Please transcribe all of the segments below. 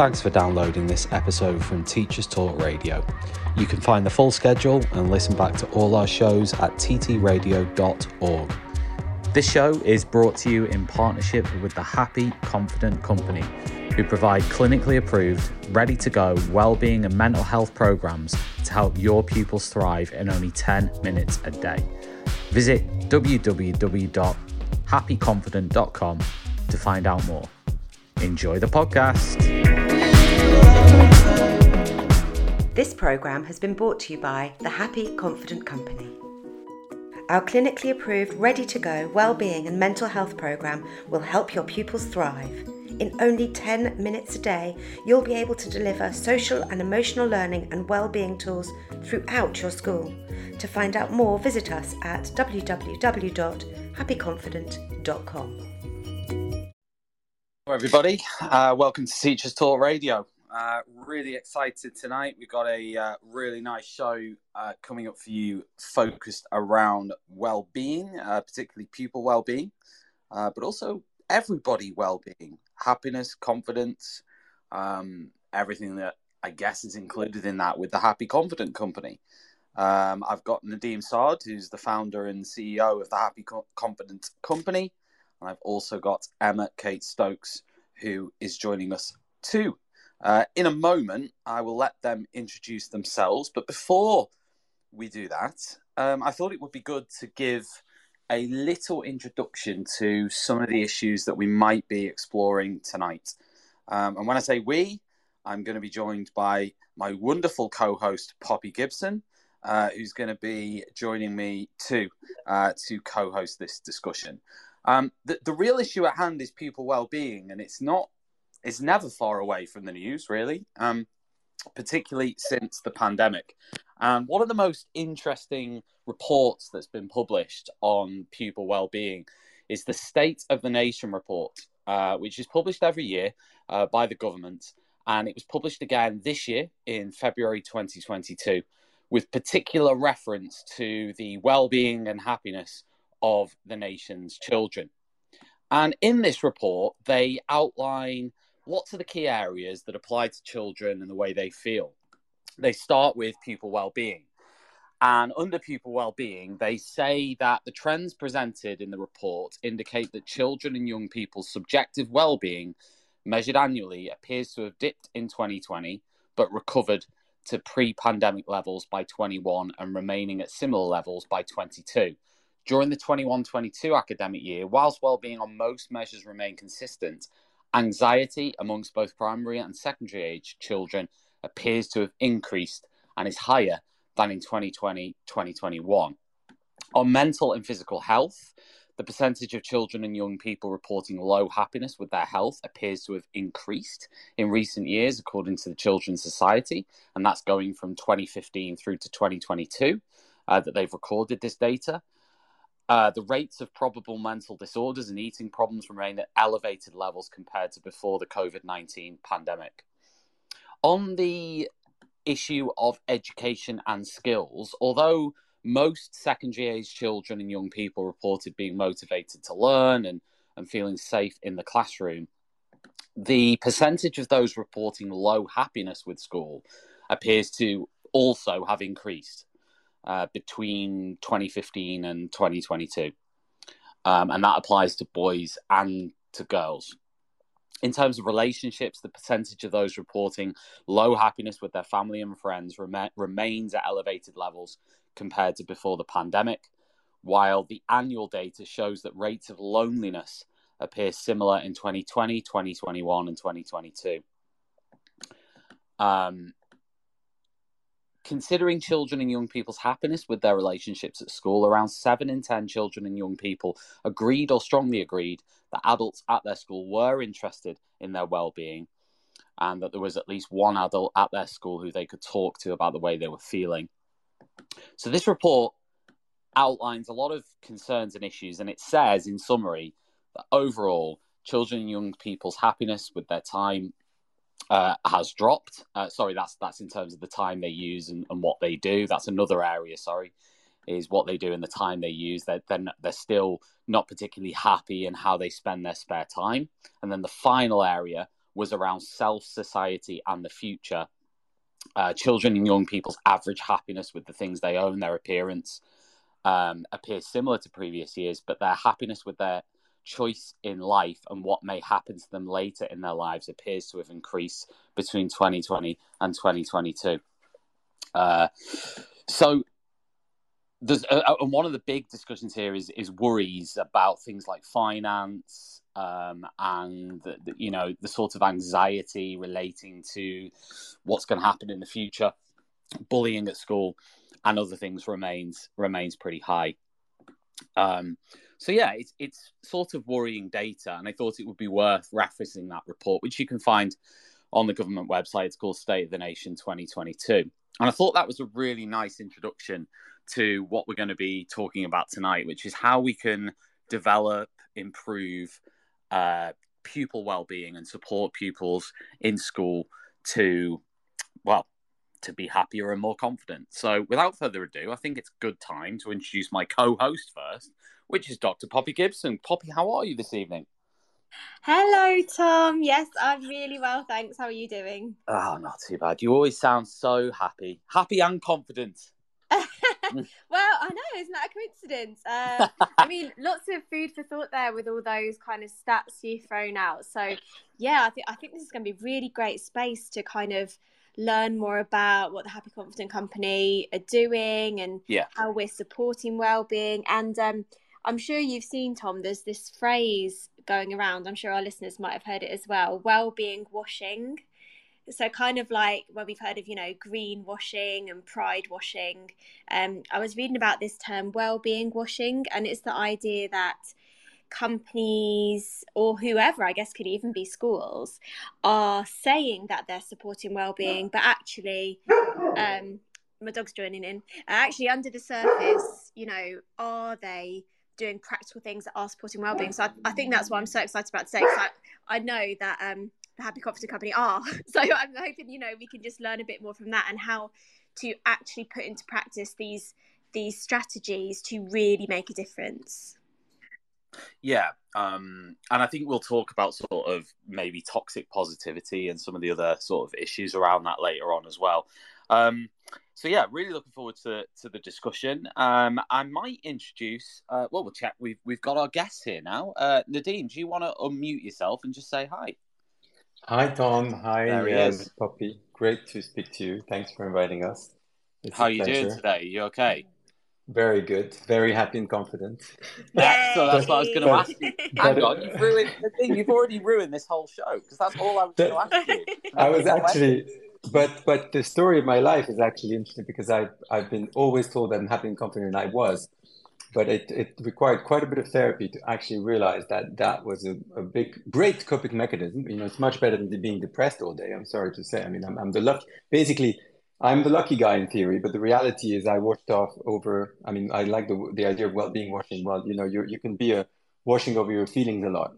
Thanks for downloading this episode from Teachers Talk Radio. You can find the full schedule and listen back to all our shows at ttradio.org. This show is brought to you in partnership with the Happy Confident Company, who provide clinically approved, ready to go well-being and mental health programs to help your pupils thrive in only 10 minutes a day. Visit www.happyconfident.com to find out more. Enjoy the podcast. This programme has been brought to you by the Happy Confident Company. Our clinically approved, ready to go well-being and mental health programme will help your pupils thrive. In only 10 minutes a day, you'll be able to deliver social and emotional learning and well-being tools throughout your school. To find out more, visit us at www.happyconfident.com. Hello, everybody. Uh, welcome to Teachers Talk Radio. Uh, really excited tonight. We've got a uh, really nice show uh, coming up for you, focused around well-being, uh, particularly pupil well-being, uh, but also everybody well-being, happiness, confidence, um, everything that I guess is included in that with the Happy Confident Company. Um, I've got Nadim Saad, who's the founder and CEO of the Happy Confident Company, and I've also got Emma Cate Stokes, who is joining us too. Uh, in a moment, I will let them introduce themselves. But before we do that, um, I thought it would be good to give a little introduction to some of the issues that we might be exploring tonight. Um, and when I say we, I'm going to be joined by my wonderful co host, Poppy Gibson, uh, who's going to be joining me too uh, to co host this discussion. Um, the, the real issue at hand is pupil well-being, and it's not it's never far away from the news, really, um, particularly since the pandemic. And one of the most interesting reports that's been published on pupil well-being is the State of the Nation report, uh, which is published every year uh, by the government, and it was published again this year in February 2022, with particular reference to the well-being and happiness of the nation's children. And in this report, they outline lots of the key areas that apply to children and the way they feel. They start with pupil well-being. And under pupil well-being, they say that the trends presented in the report indicate that children and young people's subjective well-being measured annually appears to have dipped in 2020 but recovered to pre-pandemic levels by 21 and remaining at similar levels by 22. During the 21-22 academic year, whilst well-being on most measures remain consistent, Anxiety amongst both primary and secondary age children appears to have increased and is higher than in 2020 2021. On mental and physical health, the percentage of children and young people reporting low happiness with their health appears to have increased in recent years, according to the Children's Society, and that's going from 2015 through to 2022 uh, that they've recorded this data. Uh, the rates of probable mental disorders and eating problems remain at elevated levels compared to before the COVID 19 pandemic. On the issue of education and skills, although most secondary age children and young people reported being motivated to learn and, and feeling safe in the classroom, the percentage of those reporting low happiness with school appears to also have increased uh, between 2015 and 2022. Um, and that applies to boys and to girls. In terms of relationships, the percentage of those reporting low happiness with their family and friends rem- remains at elevated levels compared to before the pandemic, while the annual data shows that rates of loneliness appear similar in 2020, 2021, and 2022. Um, considering children and young people's happiness with their relationships at school, around seven in 10 children and young people agreed or strongly agreed that adults at their school were interested in their well being and that there was at least one adult at their school who they could talk to about the way they were feeling. So, this report outlines a lot of concerns and issues, and it says, in summary, that overall, children and young people's happiness with their time uh, has dropped. Uh, sorry, that's that's in terms of the time they use and, and what they do. That's another area. Sorry, is what they do and the time they use. They're, they're they're still not particularly happy in how they spend their spare time. And then the final area, was around self, society, and the future. Uh, children and young people's average happiness with the things they own, their appearance, um, appears similar to previous years, but their happiness with their choice in life and what may happen to them later in their lives appears to have increased between 2020 and 2022. Uh, so there's uh, uh, and one of the big discussions here is is worries about things like finance um, and the, the, you know the sort of anxiety relating to what's going to happen in the future, bullying at school, and other things remains remains pretty high. Um, so yeah, it's it's sort of worrying data, and I thought it would be worth referencing that report, which you can find on the government website. It's called State of the Nation 2022, and I thought that was a really nice introduction to what we're going to be talking about tonight, which is how we can develop, improve uh, pupil well-being and support pupils in school to, well, to be happier and more confident. So, without further ado, I think it's good time to introduce my co-host first, which is Dr. Poppy Gibson. Poppy, how are you this evening? Hello, Tom. Yes, I'm really well, thanks. How are you doing? Oh, not too bad. You always sound so happy, happy and confident. well, I know, isn't that a coincidence? Uh, I mean, lots of food for thought there with all those kind of stats you've thrown out. So, yeah, I think I think this is going to be really great space to kind of learn more about what the Happy Confident Company are doing and yeah. how we're supporting well-being. And um, I'm sure you've seen Tom. There's this phrase going around. I'm sure our listeners might have heard it as well. Well-being washing so kind of like where we've heard of you know green washing and pride washing um, i was reading about this term well-being washing and it's the idea that companies or whoever i guess could even be schools are saying that they're supporting well-being but actually um, my dog's joining in actually under the surface you know are they doing practical things that are supporting well-being so i, I think that's why i'm so excited about today I, I know that um, the Happy Confident Company are. So I'm hoping you know we can just learn a bit more from that and how to actually put into practice these these strategies to really make a difference. Yeah, um, and I think we'll talk about sort of maybe toxic positivity and some of the other sort of issues around that later on as well. Um, so yeah, really looking forward to, to the discussion. Um, I might introduce. Uh, well, we'll check. We've we've got our guests here now. Uh, Nadim, do you want to unmute yourself and just say hi? Hi, Tom. Hi, uh, Poppy. Great to speak to you. Thanks for inviting us. It's How are you doing today? You okay? Very good. Very happy and confident. Yeah, so that's what I was going to ask you. Hang on, you've ruined the thing. You've already ruined this whole show because that's all I was going to ask you. I was actually, but but the story of my life is actually interesting because I've I've been always told I'm happy and confident, and I was but it, it required quite a bit of therapy to actually realize that that was a, a big, great coping mechanism. You know, it's much better than being depressed all day. I'm sorry to say. I mean, I'm, I'm the lucky, basically, I'm the lucky guy in theory, but the reality is I washed off over. I mean, I like the the idea of well-being washing. Well, you know, you you can be a washing over your feelings a lot,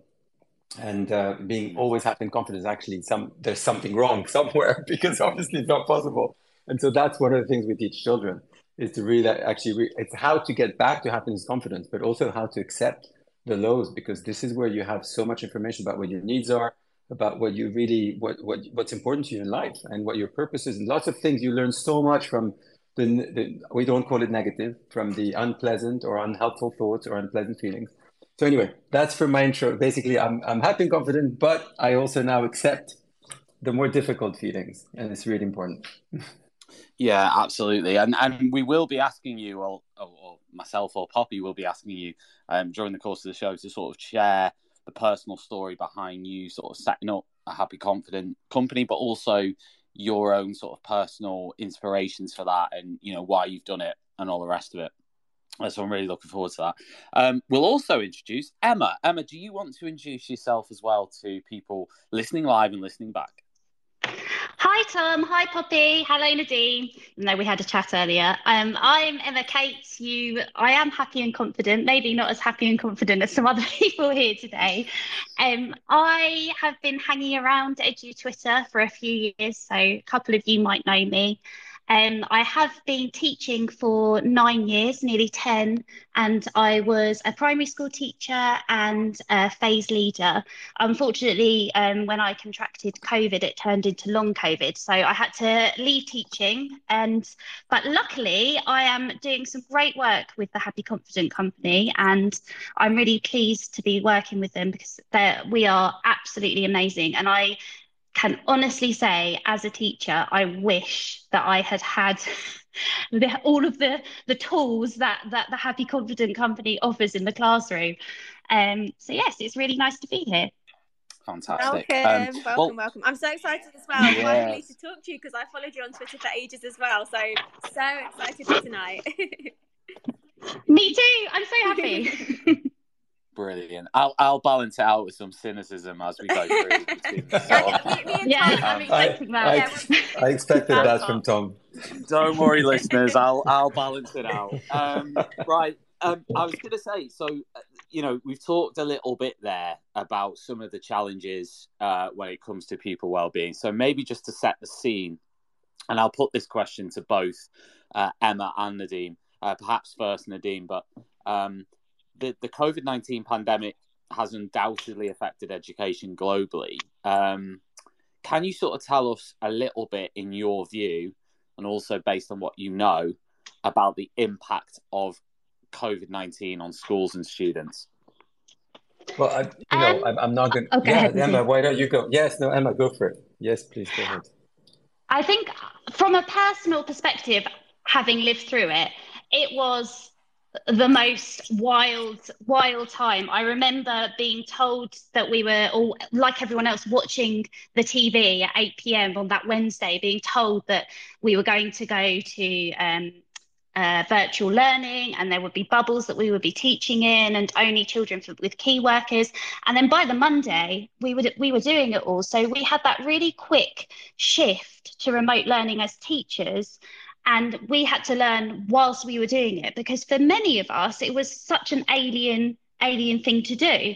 and uh, being always happy and confident is actually some there's something wrong somewhere because obviously it's not possible. And so that's one of the things we teach children is to really actually re- it's how to get back to happiness confidence but also how to accept the lows because this is where you have so much information about what your needs are about what you really what, what what's important to you in life and what your purpose is and lots of things you learn so much from the, the we don't call it negative from the unpleasant or unhelpful thoughts or unpleasant feelings so anyway that's for my intro. Basically i'm, I'm happy and confident but i also now accept the more difficult feelings and it's really important. Yeah, absolutely, and and we will be asking you, or, or myself or Poppy will be asking you um, during the course of the show to sort of share the personal story behind you, sort of setting up a happy, confident company, but also your own sort of personal inspirations for that, and you know why you've done it, and all the rest of it. So I'm really looking forward to that. Um, we'll also introduce Emma. Emma, do you want to introduce yourself as well to people listening live and listening back? Hi, Tom. Hi, Poppy. Hello, Nadim. No, we had a chat earlier. Um, I'm Emma Cate. You, I am happy and confident. Maybe not as happy and confident as some other people here today. Um, I have been hanging around Edu Twitter for a few years, so a couple of you might know me. Um, I have been teaching for nine years, nearly 10, and I was a primary school teacher and a phase leader. Unfortunately, um, when I contracted COVID, it turned into long COVID. So I had to leave teaching. And but luckily, I am doing some great work with the Happy Confident Company, and I'm really pleased to be working with them because we are absolutely amazing. And I can honestly say, as a teacher, I wish that I had had the, all of the the tools that that the Happy Confident Company offers in the classroom. Um, so yes, it's really nice to be here. Fantastic. Welcome, um, welcome, well, welcome. I'm so excited as well. Yes. Finally to talk to you because I followed you on Twitter for ages as well. So so excited for tonight. Me too. I'm so happy. Brilliant. I'll I'll balance it out with some cynicism as we go through. yeah, um, I, I, I, expected that from Tom. Don't worry, listeners. I'll I'll balance it out. Um, right. Um, I was going to say, so uh, you know, we've talked a little bit there about some of the challenges uh, when it comes to people well-being. So maybe just to set the scene, and I'll put this question to both uh, Emma and Nadim. Uh, perhaps first Nadim, but um, the, the COVID 19 pandemic has undoubtedly affected education globally. Um, can you sort of tell us a little bit, in your view, and also based on what you know, about the impact of COVID 19 on schools and students? Well, I, you know, um, I'm not going to. Okay, yeah, Emma, why don't you go? Yes, no, Emma, go for it. Yes, please go ahead. I think from a personal perspective, having lived through it, it was the most wild, wild time. I remember being told that we were all, like everyone else, watching the TV at 8 p.m. on that Wednesday, being told that we were going to go to um, uh, virtual learning and there would be bubbles that we would be teaching in and only children for, with key workers and then by the monday we would we were doing it all so we had that really quick shift to remote learning as teachers and we had to learn whilst we were doing it because for many of us it was such an alien alien thing to do.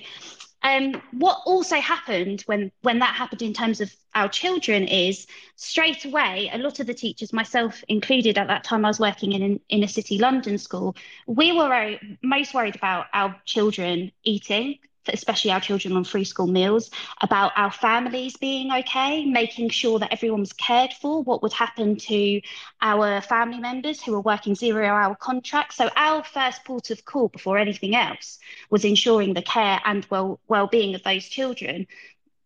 Um, what also happened when when that happened in terms of our children is straight away a lot of the teachers myself included at that time i was working in an inner city london school we were most worried about our children eating especially our children on free school meals, about our families being okay, making sure that everyone was cared for, what would happen to our family members who were working zero hour contracts. So our first port of call before anything else was ensuring the care and well well-being of those children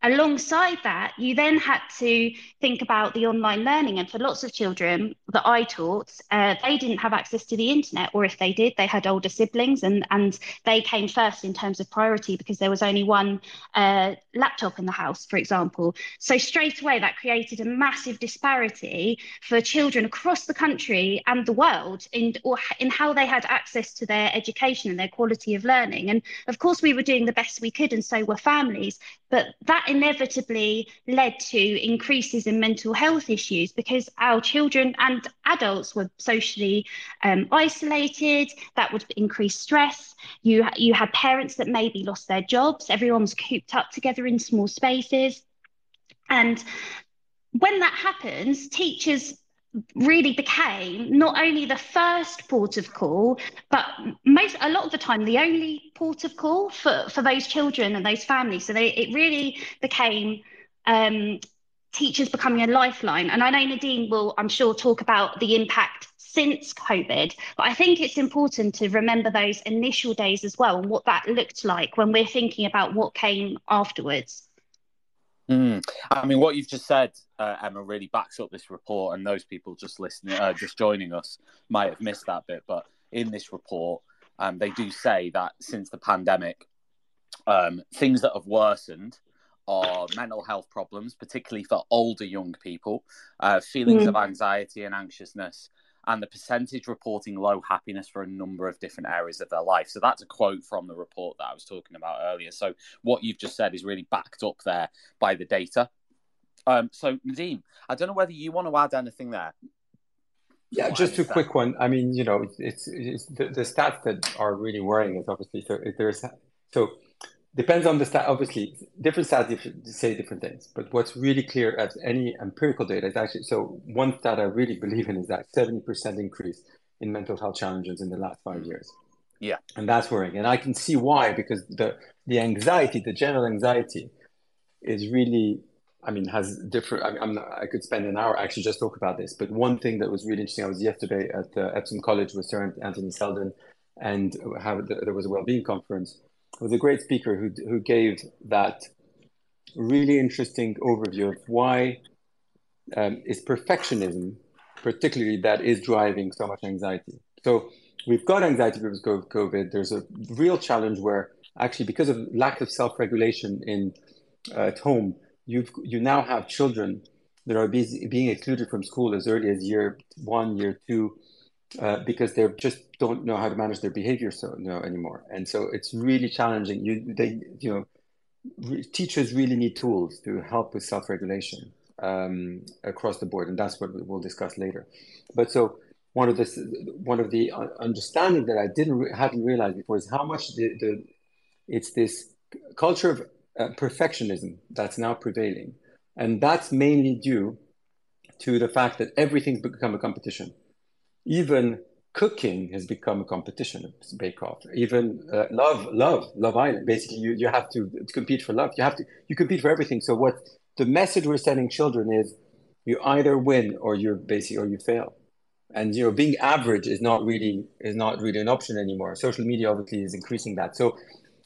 alongside that, you then had to think about the online learning. And for lots of children that I taught, uh, they didn't have access to the internet, or if they did, they had older siblings, and, and they came first in terms of priority because there was only one uh, laptop in the house, for example. So straight away, that created a massive disparity for children across the country and the world in, or in how they had access to their education and their quality of learning. And of course, we were doing the best we could, and so were families. But that inevitably led to increases in mental health issues because our children and adults were socially um, isolated. That would increase stress. You, you had parents that maybe lost their jobs. Everyone was cooped up together in small spaces. And when that happens, teachers really became not only the first port of call, but most a lot of the time the only port of call for, for those children and those families. So they, it really became um, teachers becoming a lifeline. And I know Nadim will, I'm sure, talk about the impact since COVID, but I think it's important to remember those initial days as well and what that looked like when we're thinking about what came afterwards. Mm. I mean, what you've just said, uh, Emma, really backs up this report, and those people just listening, uh, just joining us, might have missed that bit. But in this report, um, they do say that since the pandemic, um, things that have worsened are mental health problems, particularly for older young people, uh, feelings mm. of anxiety and anxiousness, and the percentage reporting low happiness for a number of different areas of their life. So that's a quote from the report that I was talking about earlier. So what you've just said is really backed up there by the data. Um, so Nadim, I don't know whether you want to add anything there. Yeah, just a quick one. I mean, you know, it's, it's the, the, stats that are really worrying is obviously so there's so depends on the stat. Obviously, different stats say different things. But what's really clear as any empirical data is actually so one stat I really believe in is that 70% increase in mental health challenges in the last five years. Yeah. And that's worrying. And I can see why, because the the anxiety, the general anxiety is really I mean, has different. I, am not, I could spend an hour actually just talk about this. But one thing that was really interesting, I was yesterday at uh, Epsom College with Sir Anthony Seldon, and have, there was a well-being conference. Was a great speaker who who gave that really interesting overview of why um, is perfectionism, particularly that is driving so much anxiety. So we've got anxiety because of COVID. There's a real challenge where actually because of lack of self-regulation in uh, at home you you now have children that are be, being excluded from school as early as year one, year two, uh, because they just don't know how to manage their behavior so no anymore, and so it's really challenging. You they you know re- teachers really need tools to help with self regulation um, across the board, and that's what we'll discuss later. But so one of the one of the understanding that I didn't hadn't realized before is how much the, the it's this culture of uh, perfectionism that's now prevailing. And that's mainly due to the fact that everything's become a competition. Even cooking has become a competition, bake off. Even uh, love, love, Love Island. Basically, you, you have to, compete for love. You have to, you compete for everything. So what the message we're sending children is you either win or you're basically, or you fail. And, you know, being average is not really, is not really an option anymore. Social media obviously is increasing that. So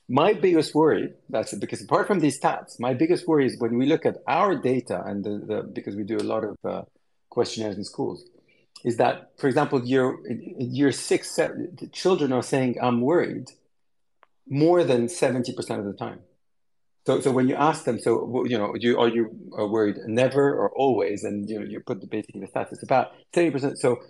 my biggest worry, that's because apart from these stats, my biggest worry is when we look at our data and the, the because we do a lot of uh, questionnaires in schools, is that, for example, year, year six, seven, children are saying, I'm worried more than 70% of the time. So, so when you ask them, so, you know, you, are you are worried never or always? And, you know, you put the, basically the stats, it's about 70%. So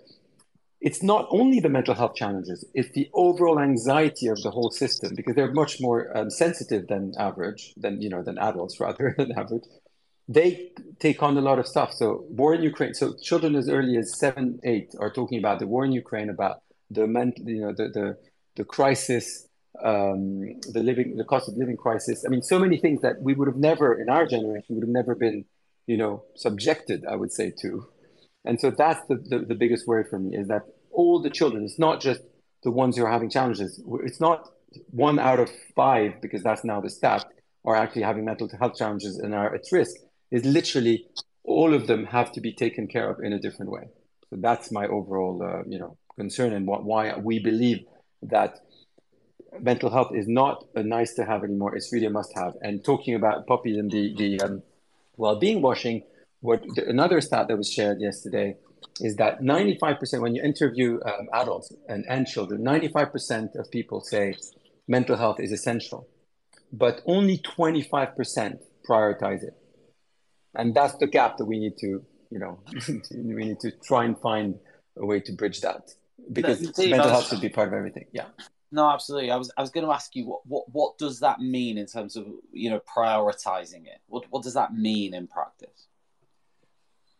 it's not only the mental health challenges, it's the overall anxiety of the whole system because they're much more um, sensitive than average, than, you know, than adults rather than average. They take on a lot of stuff. So war in Ukraine, so children as early as seven, eight are talking about the war in Ukraine, about the mental, you know, the, the, the crisis, um, the living, the cost of living crisis. I mean, so many things that we would have never, in our generation, would have never been, you know, subjected, I would say, to. And so that's the, the, the, biggest worry for me is that all the children, it's not just the ones who are having challenges. It's not one out of five, because that's now the stat, are actually having mental health challenges and are at risk. Is literally all of them have to be taken care of in a different way. So that's my overall, uh, you know, concern and what, why we believe that mental health is not a nice to have anymore. It's really a must have. And talking about Poppy and the, the um, well-being washing, what the, another stat that was shared yesterday is that 95% when you interview um, adults and, and children 95% of people say mental health is essential but only 25% prioritize it and that's the gap that we need to you know we need to try and find a way to bridge that because no, mental health should be part of everything yeah no absolutely i was i was going to ask you what, what what does that mean in terms of you know prioritizing it what what does that mean in practice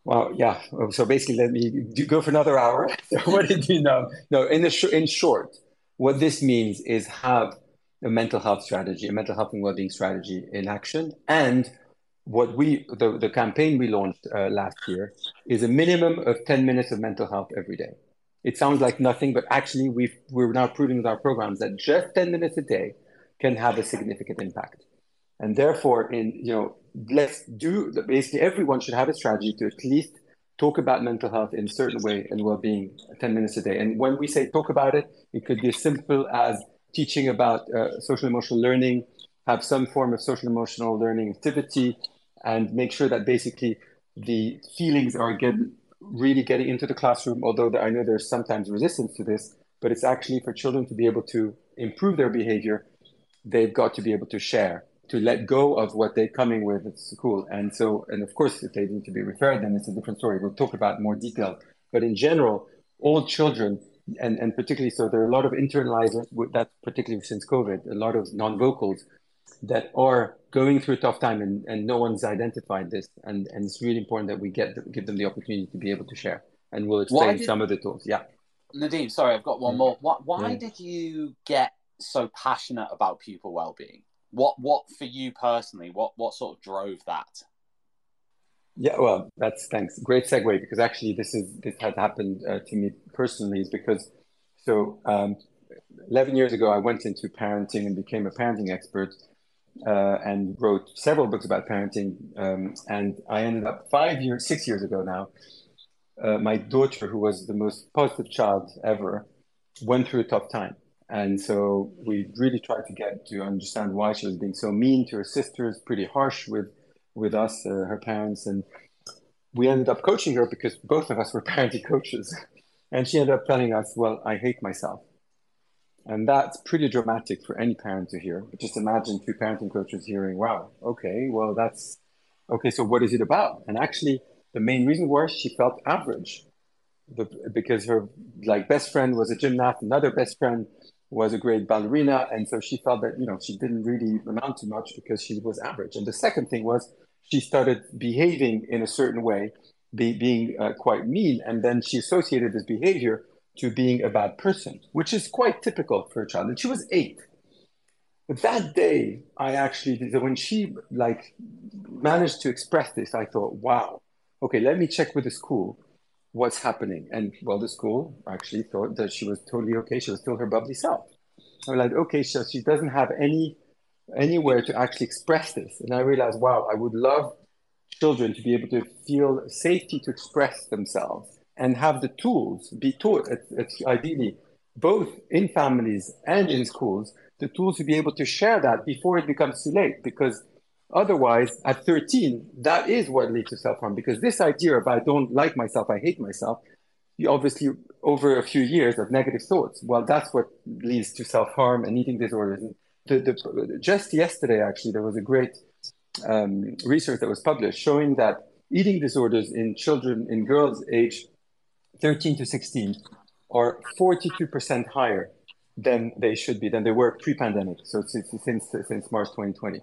well, yeah. So basically, let me do, go for another hour. what did you know? No, in the sh- in short, what this means is have a mental health strategy, a mental health and well-being strategy in action, and what we the, the campaign we launched uh, last year is a minimum of 10 minutes of mental health every day. It sounds like nothing but actually we we're now proving with our programs that just 10 minutes a day can have a significant impact. And therefore in you know let's do basically everyone should have a strategy to at least talk about mental health in a certain way and well-being 10 minutes a day. And when we say talk about it it could be as simple as teaching about uh, social emotional learning have some form of social emotional learning activity and make sure that basically the feelings are getting really getting into the classroom although i know there's sometimes resistance to this but it's actually for children to be able to improve their behavior they've got to be able to share to let go of what they're coming with at school. And so, and of course, if they need to be referred, then it's a different story. We'll talk about more detail. But in general, all children, and, and particularly so, there are a lot of internalizers, that particularly since COVID, a lot of non-vocals that are going through a tough time and, and no one's identified this. And, and it's really important that we get give them the opportunity to be able to share. And we'll explain did, some of the tools. Yeah. Nadim, sorry, I've got one mm. more. Why, why yeah. did you get so passionate about pupil well-being? what what for you personally? What what sort of drove that? Yeah, well, that's thanks. Great segue because actually this is this had happened uh, to me personally is because so um, 11 years ago I went into parenting and became a parenting expert uh, and wrote several books about parenting um, and I ended up five years six years ago now uh, my daughter who was the most positive child ever went through a tough time and so we really tried to get to understand why she was being so mean to her sisters pretty harsh with with us, uh, her parents, and we ended up coaching her because both of us were parenting coaches. And she ended up telling us, Well, I hate myself. And that's pretty dramatic for any parent to hear. But just imagine two parenting coaches hearing, Wow, okay, well, that's okay, so what is it about? And actually, the main reason was she felt average. The, because her like best friend was a gymnast, another best friend was a great ballerina, and so she felt that you know she didn't really amount to much because she was average. And the second thing was she started behaving in a certain way, be, being uh, quite mean, and then she associated this behavior to being a bad person, which is quite typical for a child. And she was eight. But that day, I actually, when she like managed to express this, I thought, wow, okay, let me check with the school what's happening. And well, the school actually thought that she was totally okay. She was still her bubbly self. I'm like, okay, so she doesn't have any anywhere to actually express this. And I realized, wow, I would love children to be able to feel safety to express themselves and have the tools be taught, it's ideally both in families and in schools, the tools to be able to share that before it becomes too late. Because otherwise, at 13, that is what leads to self harm. Because this idea of I don't like myself, I hate myself, you obviously over a few years of negative thoughts, well, that's what leads to self harm and eating disorders and the, the, just yesterday, actually, there was a great um, research that was published showing that eating disorders in children, in girls age 13 to 16, are 42% higher than they should be, than they were pre-pandemic. So since since, since March 2020,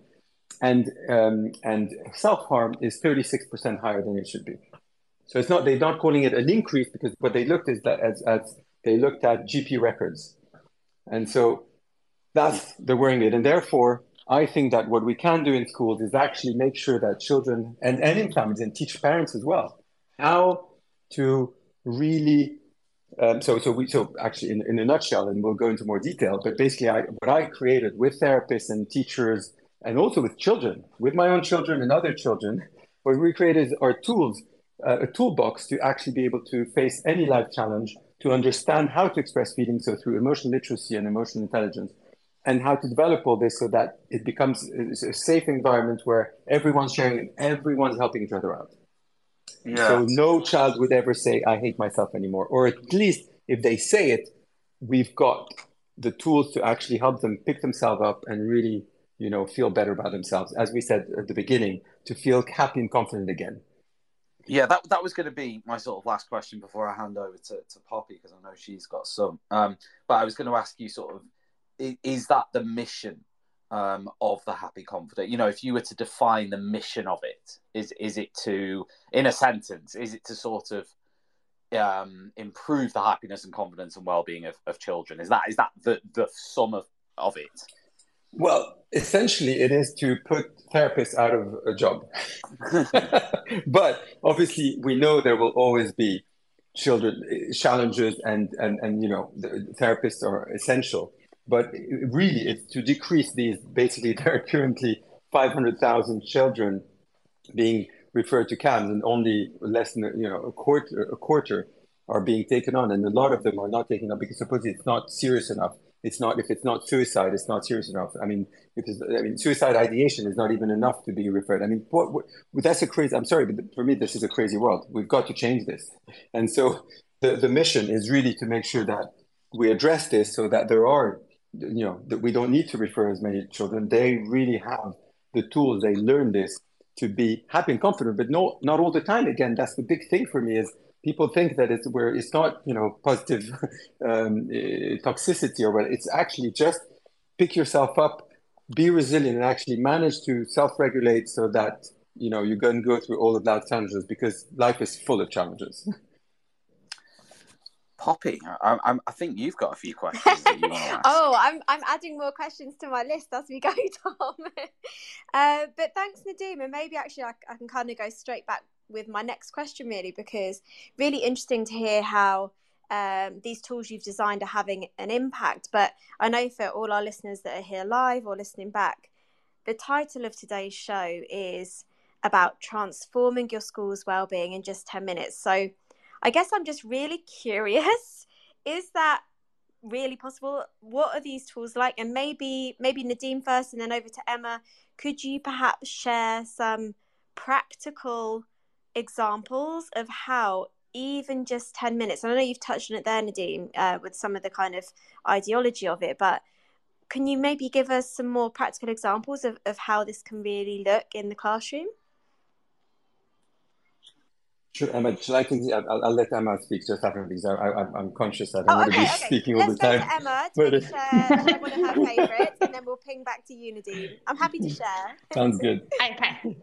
and um, and self harm is 36% higher than it should be. So it's not they're not calling it an increase because what they looked is that as, as they looked at GP records, and so that's the worrying bit. And therefore, I think that what we can do in schools is actually make sure that children and, and in families and teach parents as well how to really. Um, so, so we so actually in, in a nutshell, and we'll go into more detail. But basically, I, what I created with therapists and teachers, and also with children, with my own children and other children, what we created are tools, uh, a toolbox to actually be able to face any life challenge, to understand how to express feelings, so through emotional literacy and emotional intelligence, and how to develop all this so that it becomes a safe environment where everyone's sharing and everyone's helping each other out. Yeah. So no child would ever say, I hate myself anymore. Or at least if they say it, we've got the tools to actually help them pick themselves up and really, you know, feel better about themselves. As we said at the beginning, to feel happy and confident again. Yeah, that that was going to be my sort of last question before I hand over to, to Poppy because I know she's got some. Um, but I was going to ask you sort of is that the mission um, of the happy confident you know if you were to define the mission of it is is it to in a sentence is it to sort of um, improve the happiness and confidence and well-being of, of children? Is that is that the the sum of, of it? Well essentially it is to put therapists out of a job. But obviously we know there will always be children challenges and and and you know the therapists are essential but really, it's to decrease these. Basically, there are currently 500,000 children being referred to CAMHS, and only less than you know a quarter a quarter are being taken on, and a lot of them are not taken on because supposedly it's not serious enough. It's not if it's not suicide, it's not serious enough. I mean, if it's, I mean, suicide ideation is not even enough to be referred. I mean, what, what, that's a crazy. I'm sorry, but for me, this is a crazy world. We've got to change this, and so the the mission is really to make sure that we address this so that there are you know that we don't need to refer as many children. They really have the tools. They learn this to be happy and confident but no not all the time. Again that's the big thing for me is people think that it's where it's not you know positive um, eh, toxicity or what. It's actually just pick yourself up be resilient and actually manage to self-regulate so that you know you're going to go through all of that challenges because life is full of challenges Poppy, I, I, I, think you've got a few questions. oh, I'm I'm adding more questions to my list as we go, Tom. uh, but thanks, Nadim, and maybe actually I, I can kind of go straight back with my next question, really, because really interesting to hear how um, these tools you've designed are having an impact. But I know for all our listeners that are here live or listening back, the title of today's show is about transforming your school's well-being in just 10 minutes. So I guess I'm just really curious is that really possible? What are these tools like? And maybe maybe Nadim first and then over to Emma. Could you perhaps share some practical examples of how even just 10 minutes, I know you've touched on it there, Nadim uh, with some of the kind of ideology of it, but can you maybe give us some more practical examples of, of how this can really look in the classroom? Sure, Emma. Shall I continue? I'll, I'll, let Emma speak just after because I, I, am conscious that I don't oh, okay, want to be okay. speaking Let's all the time. Let's go to Emma to but, share one of her favourites, and then we'll ping back to you, Nadim. I'm happy to share. Sounds good. okay.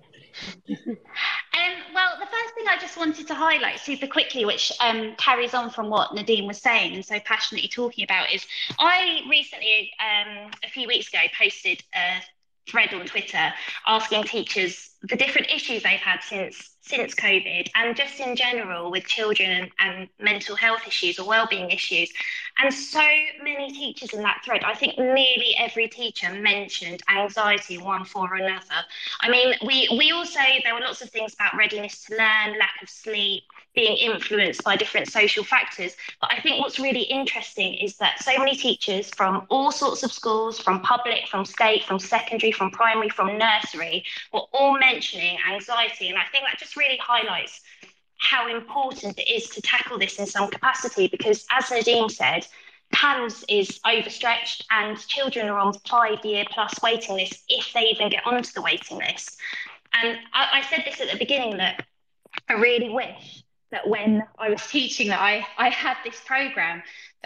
Um, well, the first thing I just wanted to highlight super quickly, which um, carries on from what Nadim was saying and so passionately talking about, is I recently, um, a few weeks ago, posted a thread on Twitter asking teachers the different issues they've had since since COVID and just in general with children and mental health issues or well-being issues. And so many teachers in that thread, I think nearly every teacher mentioned anxiety one for another. I mean, we we also there were lots of things about readiness to learn, lack of sleep, being influenced by different social factors. But I think what's really interesting is that so many teachers from all sorts of schools, from public, from state, from secondary, from primary, from nursery, were all mentioning anxiety. And I think that just really highlights how important it is to tackle this in some capacity because, as Nadim said, CAMHS is overstretched and children are on five year plus waiting lists if they even get onto the waiting list. And I, I said this at the beginning that I really wish that when I was teaching that I, I had this program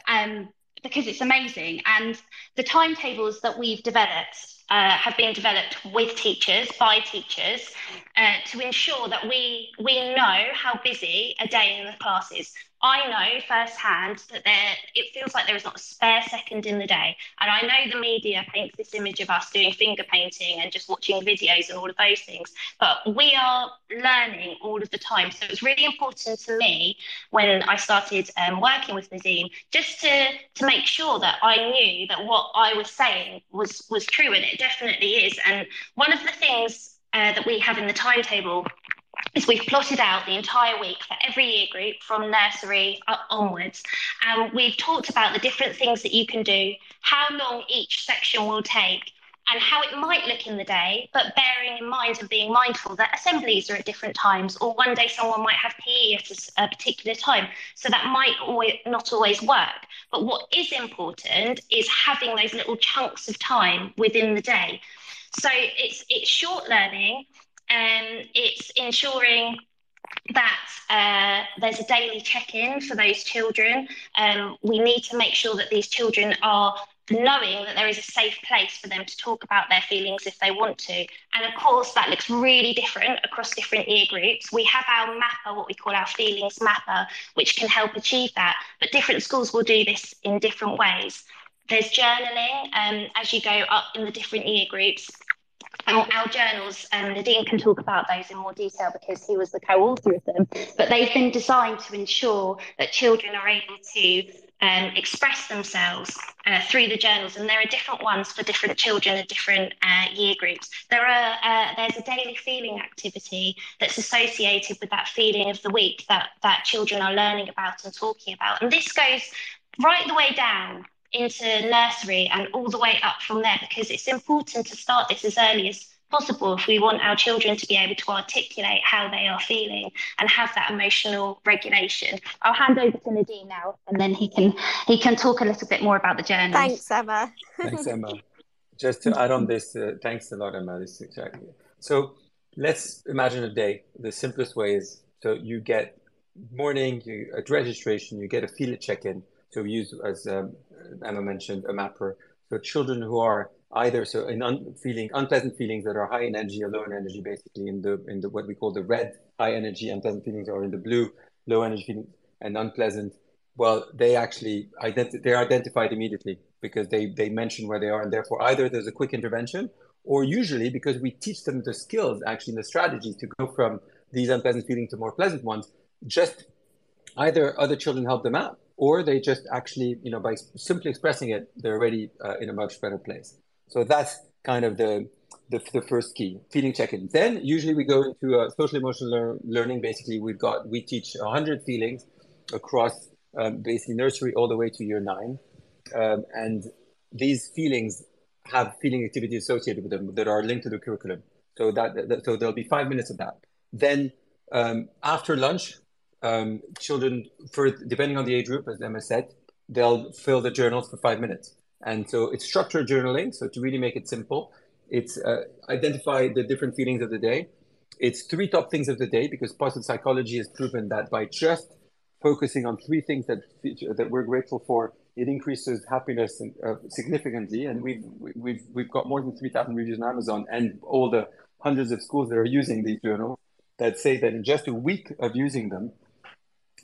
um, because it's amazing. And the timetables that we've developed uh, have been developed with teachers, by teachers, uh, to ensure that we, we know how busy a day in the class is. I know firsthand that there it feels like there is not a spare second in the day. And I know the media paints this image of us doing finger painting and just watching videos and all of those things. But we are learning all of the time. So it's really important to me when I started um, working with Nadim just to to make sure that I knew that what I was saying was was true, and it definitely is. And one of the things uh, that we have in the timetable is we've plotted out the entire week for every year group from nursery onwards. And we've talked about the different things that you can do, how long each section will take, and how it might look in the day, but bearing in mind and being mindful that assemblies are at different times, or one day someone might have PE at a, a particular time. So that might always, not always work. But what is important is having those little chunks of time within the day. So it's it's short learning um, it's ensuring that uh, there's a daily check-in for those children. Um, we need to make sure that these children are knowing that there is a safe place for them to talk about their feelings if they want to. And of course, that looks really different across different year groups. We have our mapper, what we call our feelings mapper, which can help achieve that. But different schools will do this in different ways. There's journaling um, as you go up in the different year groups our, our journals, um, Nadim can talk about those in more detail because he was the co-author of them, but they've been designed to ensure that children are able to um, express themselves uh, through the journals, and there are different ones for different children and different uh, year groups. There are uh, there's a daily feeling activity that's associated with that feeling of the week that that children are learning about and talking about, and this goes right the way down into nursery and all the way up from there because it's important to start this as early as possible if we want our children to be able to articulate how they are feeling and have that emotional regulation. I'll hand over to Nadim now and then he can he can talk a little bit more about the journey. Thanks, Emma. thanks, Emma. Just to add on this, uh, thanks a lot, Emma. This exactly. So let's imagine a day. The simplest way is so you get morning, you at registration, you get a feel check-in. So we use as um, Emma mentioned, a mapper. So children who are either so in un, feeling unpleasant feelings that are high in energy or low in energy, basically in the in the what we call the red high energy unpleasant feelings, or in the blue low energy feelings and unpleasant well, they actually identi- they're identified immediately because they they mention where they are, and therefore either there's a quick intervention, or usually because we teach them the skills, actually the strategies to go from these unpleasant feelings to more pleasant ones. Just either other children help them out, or they just actually, you know, by simply expressing it, they're already uh, in a much better place. So that's kind of the the, the first key feeling check-in. Then usually we go into a social emotional lear- learning. Basically, we've got we teach 100 feelings across um, basically nursery all the way to year nine, um, and these feelings have feeling activities associated with them that are linked to the curriculum. So that, that so there'll be five minutes of that. Then um, after lunch, um, children, for depending on the age group, as Emma said, they'll fill the journals for five minutes. And so it's structured journaling. So to really make it simple, it's uh, identify the different feelings of the day. It's three top things of the day because positive psychology has proven that by just focusing on three things that that we're grateful for, it increases happiness uh, significantly. And we've we've we've got more than three thousand reviews on Amazon and all the hundreds of schools that are using these journals that say that in just a week of using them,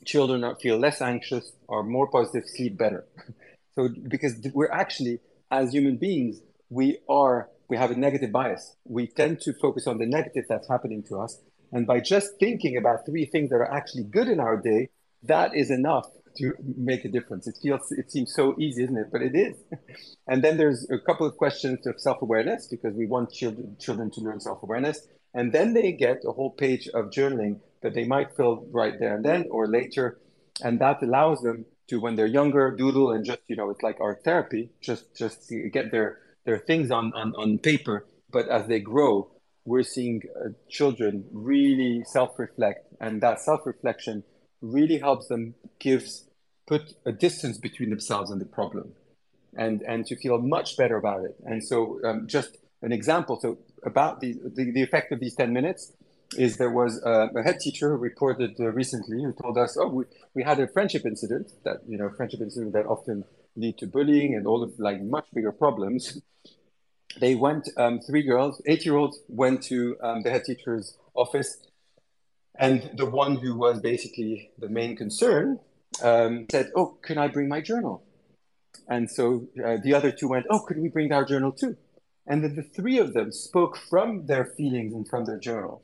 children feel less anxious, are more positive, sleep better. so because we're actually as human beings, we are we have a negative bias. We tend to focus on the negative that's happening to us. And by just thinking about three things that are actually good in our day, that is enough to make a difference. It feels, it seems so easy, isn't it? But it is. And then there's a couple of questions of self-awareness because we want children, children to learn self-awareness. And then they get a whole page of journaling that they might fill right there and then or later. And that allows them to, when they're younger, doodle and just, you know, it's like our therapy, just, just get their, their things on, on, on paper. But as they grow, we're seeing uh, children really self-reflect and that self-reflection really helps them gives put a distance between themselves and the problem and and to feel much better about it and so um, just an example so about the, the, the effect of these 10 minutes is there was a, a head teacher who reported uh, recently who told us oh we, we had a friendship incident that you know friendship incident that often lead to bullying and all of like much bigger problems they went um, three girls eight year olds went to um, the head teacher's office and the one who was basically the main concern um, said, Oh, can I bring my journal? And so uh, the other two went, Oh, could we bring our journal too? And then the three of them spoke from their feelings and from their journal.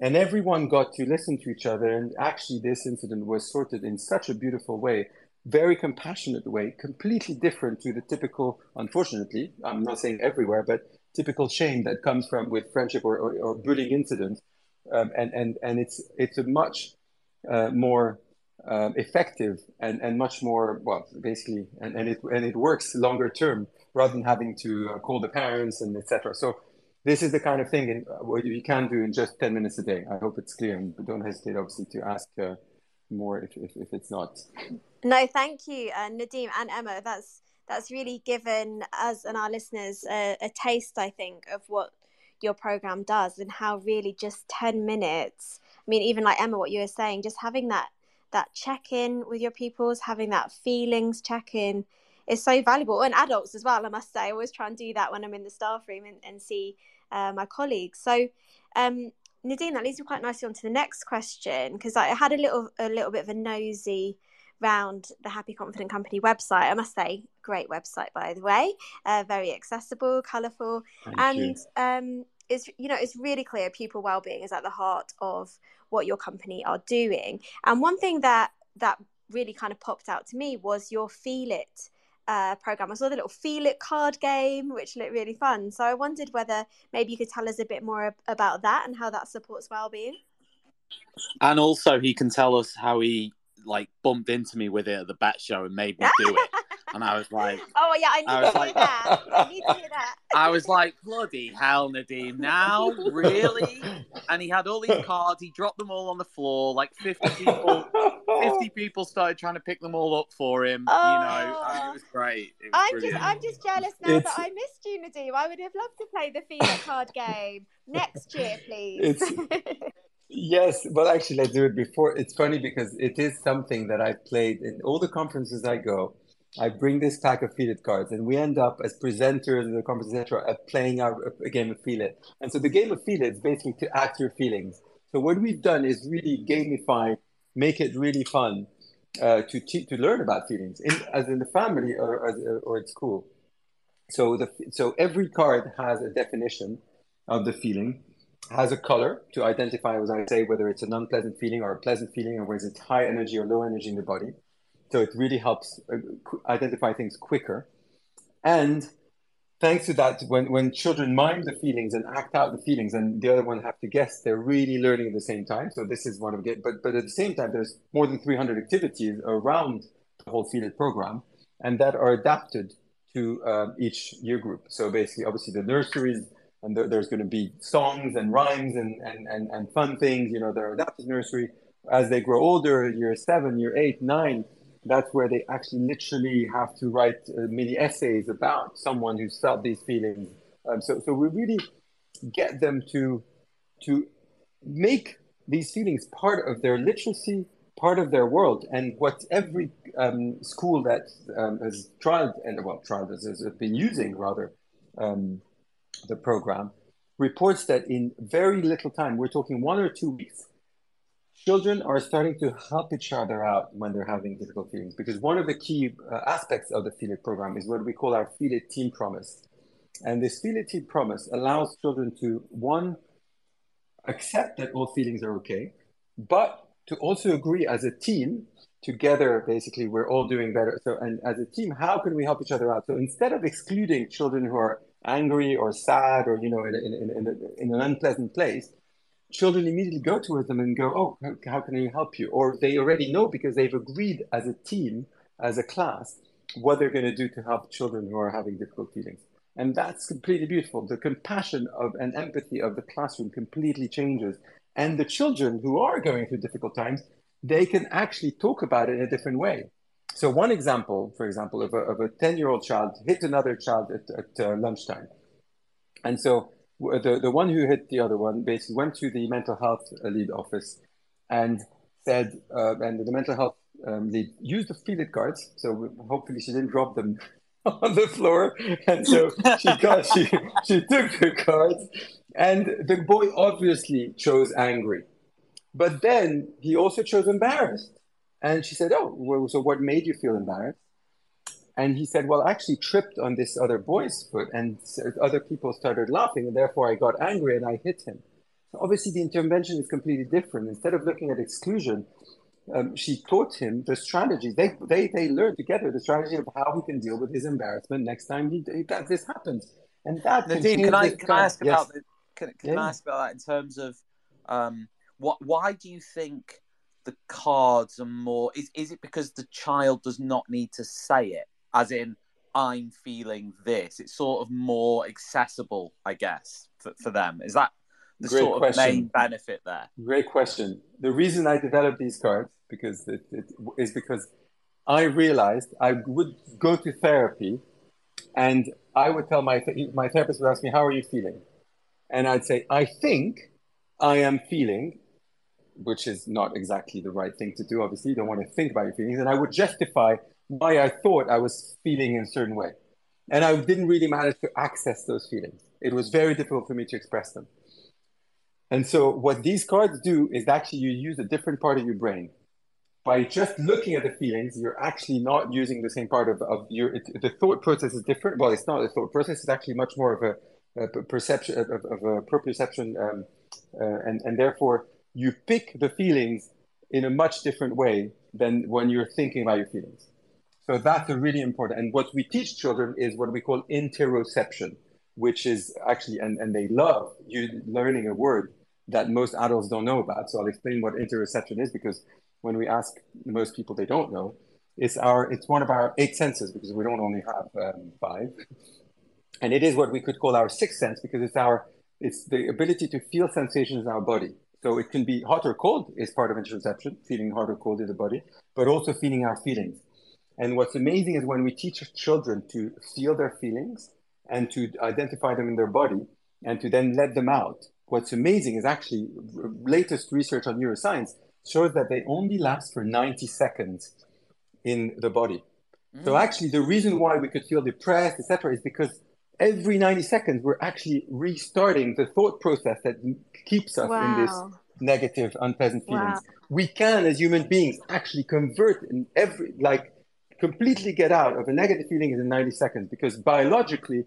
And everyone got to listen to each other. And actually, this incident was sorted in such a beautiful way, very compassionate way, completely different to the typical, unfortunately, I'm not saying everywhere, but typical shame that comes from with friendship or, or, or bullying incidents um, and and and it's it's a much uh, more um, effective and, and much more well basically and, and it and it works longer term rather than having to uh, call the parents and etc. So this is the kind of thing in, uh, what you can do in just 10 minutes a day. I hope it's clear and don't hesitate obviously to ask uh, more if, if, if, it's not. No, thank you, uh, Nadim and Emma. That's that's really given us and our listeners a, a taste, I think, of what your program does and how really just 10 minutes i mean even like emma what you were saying just having that that check in with your pupils having that feelings check in is so valuable and adults as well i must say i always try and do that when i'm in the staff room and, and see uh, my colleagues so um Nadim that leads me quite nicely on to the next question because i had a little a little bit of a nosy round the Happy Confident Company website. I must say, great website by the way, uh, very accessible, colourful, and um, it's you know it's really clear pupil well-being is at the heart of what your company are doing. And one thing that that really kind of popped out to me was your Feel It. Uh, program. I saw the little Feel It card game, which looked really fun. So I wondered whether maybe you could tell us a bit more about that and how that supports well-being. And also, he can tell us how he like bumped into me with it at the Bett show and made me do it. And I was like, "Oh yeah, I need I to hear like, that. I need to hear that." I was like, "Bloody hell, Nadim! Now, really?" And he had all these cards. He dropped them all on the floor. Like fifty people, fifty people started trying to pick them all up for him. Oh. You know, I mean, it oh. was great. It was I'm brilliant. just, I'm just jealous now it's... that I missed you, Nadim. I would have loved to play the Feel It card game next year, please. Yes, well, actually, let's do it before. It's funny because it is something that I played in all the conferences I go. I bring this pack of Feel It cards, and we end up as presenters in the conference, etc., uh, playing our uh, a game of Feel It. And so the game of Feel It is basically to act your feelings. So what we've done is really gamify, make it really fun. uh, to to learn about feelings, in, as in the family or, or, uh, or at school. So the so every card has a definition of the feeling, has a color to identify, as I say, whether it's an unpleasant feeling or a pleasant feeling, or whether it's high energy or low energy in the body. So it really helps uh, identify things quicker. And thanks to that, when, when children mime the feelings and act out the feelings, and the other one have to guess, they're really learning at the same time. So this is one of it. But but at the same time, there's more than 300 activities around the whole Feel It program, and that are adapted to uh, each year group. So basically, obviously, the nurseries and there, there's going to be songs and rhymes and, and, and, and fun things. You know, they're adapted nursery. As they grow older, year seven, year eight, nine, that's where they actually literally have to write uh, mini essays about someone who's felt these feelings. Um, so, so we really get them to to make these feelings part of their literacy, part of their world, and what every um, school that um, has tried and well tried has, has been using rather um, the program, reports that in very little time, we're talking one or two weeks, children are starting to help each other out when they're having difficult feelings. Because one of the key uh, aspects of the Feel It program is what we call our Feel It Team Promise. And this Feel It Team Promise allows children to, one, accept that all feelings are okay, but to also agree as a team together basically we're all doing better so and as a team how can we help each other out so instead of excluding children who are angry or sad or you know in, in, in, in an unpleasant place children immediately go towards them and go oh how can i help you? Or they already know because they've agreed as a team as a class what they're going to do to help children who are having difficult feelings. And that's completely beautiful. The compassion of and empathy of the classroom completely changes. And the children who are going through difficult times they can actually talk about it in a different way. So one example, for example, of a, of a 10-year-old child hit another child at, at uh, lunchtime. And so the, the one who hit the other one basically went to the mental health uh, lead office and said, uh, and the mental health um, lead used the it cards. So hopefully she didn't drop them on the floor. And so she got, she, she took the cards and the boy obviously chose angry. But then he also chose embarrassed. And she said, Oh, well, so what made you feel embarrassed? And he said, Well, I actually tripped on this other boy's foot, and other people started laughing, and therefore I got angry and I hit him. So obviously, the intervention is completely different. Instead of looking at exclusion, um, she taught him the strategies. They, they, they learned together the strategy of how he can deal with his embarrassment next time he, that this happens. And that Nadim, can I, can I ask yes. about the, can, can yeah. I ask about that in terms of um, what? Why do you think the cards are more is is it because the child does not need to say it as in i'm feeling this it's sort of more accessible i guess for, for them is that the Great sort question. of main benefit there Great question. The reason I developed these cards because it, it is because I realized I would go to therapy, and I would tell my my therapist would ask me, "How are you feeling?" And I'd say, "I think I am feeling," which is not exactly the right thing to do. Obviously, you don't want to think about your feelings. And I would justify why I thought I was feeling in a certain way. And I didn't really manage to access those feelings. It was very difficult for me to express them. And so, what these cards do is actually you use a different part of your brain. By just looking at the feelings, you're actually not using the same part of, of your. It, the thought process is different. Well, it's not a thought process. It's actually much more of a, a perception of, of, a perception, um, uh, and and therefore you pick the feelings in a much different way than when you're thinking about your feelings. So that's a really important. And what we teach children is what we call interoception, which is actually, and, and they love you learning a word that most adults don't know about. So I'll explain what interoception is because when we ask most people, they don't know. It's our, it's one of our eight senses because we don't only have um, five. And it is what we could call our sixth sense because it's our, it's the ability to feel sensations in our body. So it can be hot or cold is part of interoception, feeling hot or cold in the body, but also feeling our feelings. And what's amazing is when we teach children to feel their feelings and to identify them in their body and to then let them out. What's amazing is actually latest research on neuroscience shows that they only last for 90 seconds in the body. Mm. So actually the reason why we could feel depressed, etc., is because every 90 seconds, we're actually restarting the thought process that keeps us wow. in this negative, unpleasant feelings. Wow. We can, as human beings, actually convert in every, like, completely get out of a negative feeling in 90 seconds because biologically,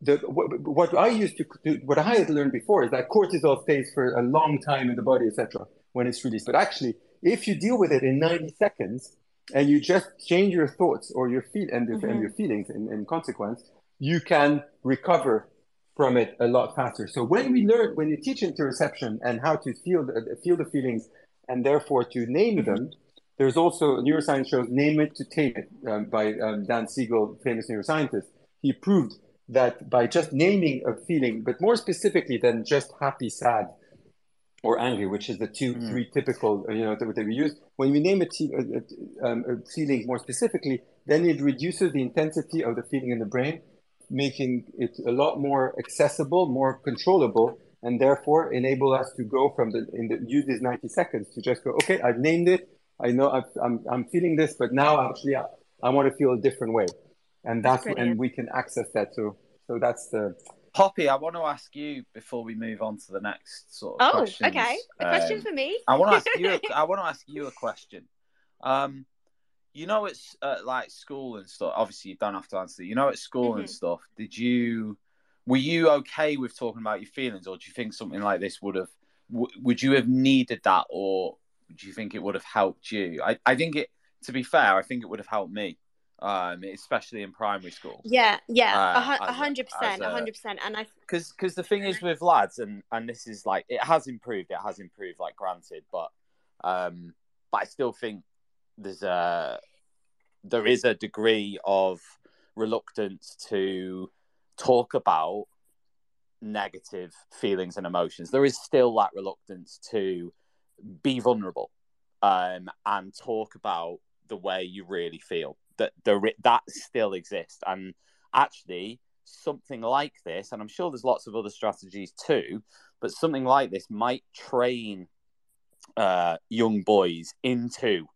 the, what, what I used to do, what I had learned before is that cortisol stays for a long time in the body, etc., when it's released. But actually, if you deal with it in 90 seconds and you just change your thoughts or your feel and, mm-hmm. and your feelings in, in consequence, you can recover from it a lot faster. So when we learn, when you teach interoception and how to feel the, feel the feelings and therefore to name mm-hmm. them, there's also neuroscience shows name it to tame it um, by um, Dan Siegel, famous neuroscientist. He proved that by just naming a feeling, but more specifically than just happy, sad, or angry, which is the two, mm. three typical, you know, that, we use. When we name a, t- a, um, a feeling more specifically, then it reduces the intensity of the feeling in the brain, making it a lot more accessible, more controllable, and therefore enable us to go from the, in the use these 90 seconds to just go, okay, I've named it. I know i am I'm, I'm feeling this, but now actually I, I want to feel a different way and that's, that's and we can access that too. So that's the Poppy. I want to ask you before we move on to the next sort of. Oh, questions. okay. A um, question for me. I want to ask you. A, I want to ask you a question. Um, you know, it's uh, like school and stuff. Obviously, you don't have to answer. You know, at school mm-hmm. and stuff. Did you? Were you okay with talking about your feelings, or do you think something like this would have? W- would you have needed that, or do you think it would have helped you? I, I think it. To be fair, I think it would have helped me um, especially in primary school. Yeah, yeah, a hundred percent, a hundred percent. And I because because the thing is with lads, and and this is like it has improved. It has improved, like granted, but um, but I still think there's a there is a degree of reluctance to talk about negative feelings and emotions. There is still that reluctance to be vulnerable um, and talk about the way you really feel that the that still exists. And actually something like this and i'm sure there's lots of other strategies too but something like this might train uh, young boys into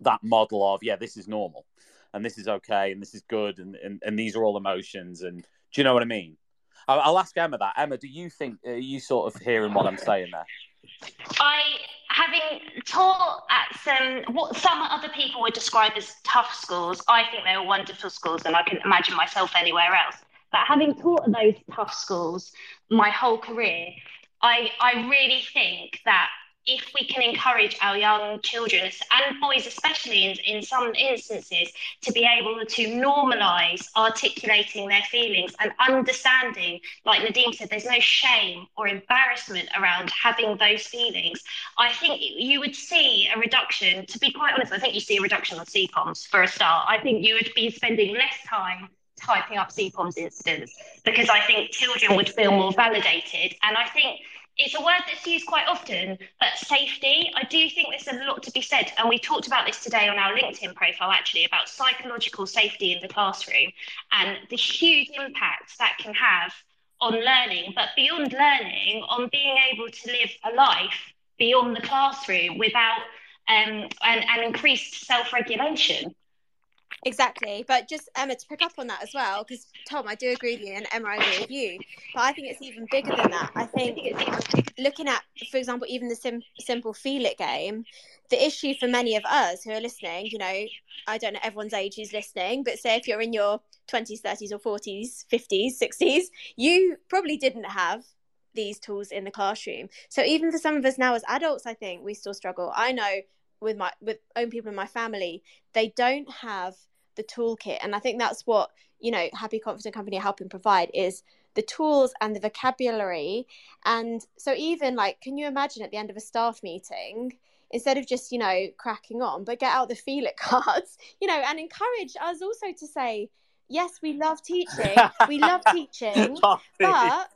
that model of yeah this is normal and this is okay and this is good and, and, and these are all emotions and do you know what i mean? I'll, I'll ask emma that. Emma do you think are you sort of hearing what i'm saying there i having taught at some what some other people would describe as tough schools, I think they were wonderful schools, and I can imagine myself anywhere else. But having taught at those tough schools my whole career, I I really think that if we can encourage our young children and boys, especially in, in some instances, to be able to normalize articulating their feelings and understanding, like Nadim said, there's no shame or embarrassment around having those feelings. I think you would see a reduction, to be quite honest, I think you see a reduction on CPOMs for a start. I think you would be spending less time typing up CPOMs incidents because I think children would feel more validated. And I think it's a word that's used quite often, but safety, I do think there's a lot to be said. And we talked about this today on our LinkedIn profile, actually, about psychological safety in the classroom and the huge impact that can have on learning, but beyond learning, on being able to live a life beyond the classroom without um, an, an increased self regulation. Exactly. But just Emma to pick up on that as well, because Tom, I do agree with you, and Emma, I agree with you. But I think it's even bigger than that. I think looking at, for example, even the sim- simple Feel It game, the issue for many of us who are listening, you know, I don't know everyone's age who's listening, but say if you're in your 20s, 30s, or 40s, 50s, 60s, you probably didn't have these tools in the classroom. So even for some of us now as adults, I think we still struggle. I know with my with own people in my family, they don't have the toolkit. And i think that's what you know happy confident company are helping provide is the tools and the vocabulary. And so even like can you imagine at the end of a staff meeting instead of just you know cracking on but get out the feel it cards you know and encourage us also to say yes we love teaching. We love teaching but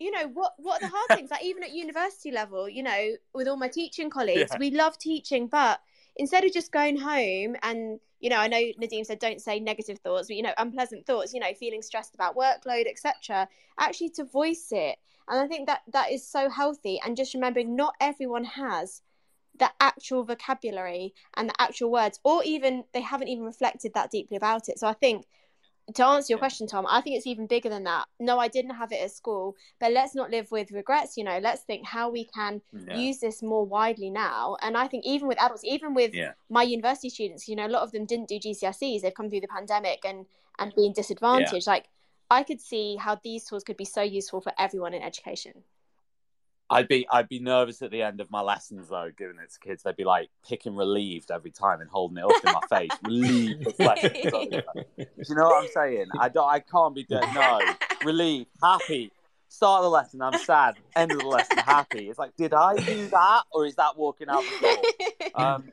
you know what what are the hard things? Like even at university level you know with all my teaching colleagues yeah. we love teaching but instead of just going home and you know i know nadim said don't say negative thoughts but you know unpleasant thoughts you know feeling stressed about workload etc actually to voice it. And i think that that is so healthy. And just remembering not everyone has the actual vocabulary and the actual words or even they haven't even reflected that deeply about it. So i think to answer your question, Tom, I think it's even bigger than that. No, I didn't have it at school, but let's not live with regrets. You know, let's think how we can yeah. use this more widely now. And I think even with adults, even with yeah. my university students, you know, a lot of them didn't do GCSEs. They've come through the pandemic and and being disadvantaged. Yeah. Like, I could see how these tools could be so useful for everyone in education. I'd be I'd be nervous at the end of my lessons though, giving it to kids. They'd be like picking relieved every time and holding it up in my face. Relieved. you know what I'm saying? I don't. I can't be dead. No, relieved, happy. Start of the lesson, I'm sad. End of the lesson, happy. It's like, did I do that, or is that walking out the door? Um,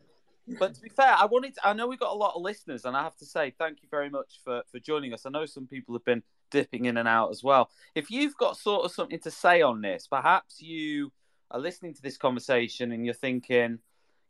but to be fair, I wanted. To, I know we've got a lot of listeners, and I have to say thank you very much for for joining us. I know some people have been dipping in and out as well. If you've got sort of something to say on this, perhaps you are listening to this conversation and you're thinking,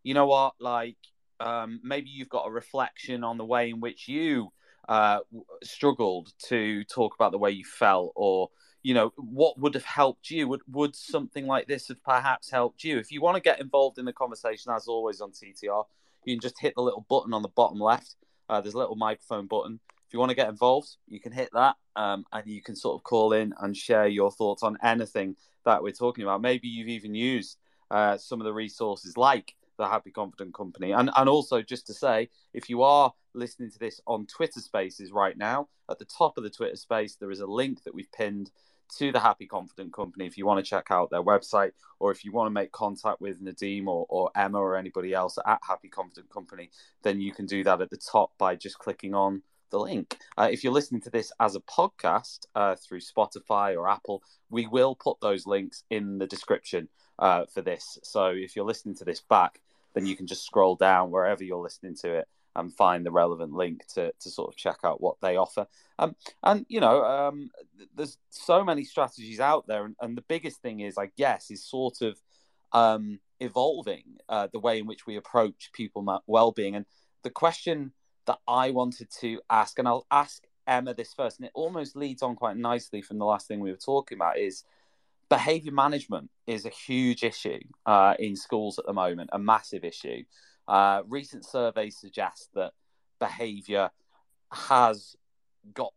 you know what, like um, maybe you've got a reflection on the way in which you uh, struggled to talk about the way you felt, or you know what would have helped you. Would would something like this have perhaps helped you? If you want to get involved in the conversation, as always on TTR, you can just hit the little button on the bottom left. Uh, there's a little microphone button. You want to get involved, you can hit that um, and you can sort of call in and share your thoughts on anything that we're talking about. Maybe you've even used uh, some of the resources like the Happy Confident Company. And, and also, just to say, if you are listening to this on Twitter Spaces right now, at the top of the Twitter space, there is a link that we've pinned to the Happy Confident Company if you want to check out their website or if you want to make contact with Nadim or, or Emma or anybody else at Happy Confident Company, then you can do that at the top by just clicking on the link. Uh, if you're listening to this as a podcast uh, through Spotify or Apple, we will put those links in the description uh, for this. So if you're listening to this back, then you can just scroll down wherever you're listening to it and find the relevant link to, to sort of check out what they offer. Um, and, you know, um, there's so many strategies out there. And, and, the biggest thing is, I guess, is sort of um, evolving uh, the way in which we approach people well-being. And the question that I wanted to ask, and I'll ask Emma this first, and it almost leads on quite nicely from the last thing we were talking about is behavior management is a huge issue uh, in schools at the moment, a massive issue. Uh, recent surveys suggest that behavior has got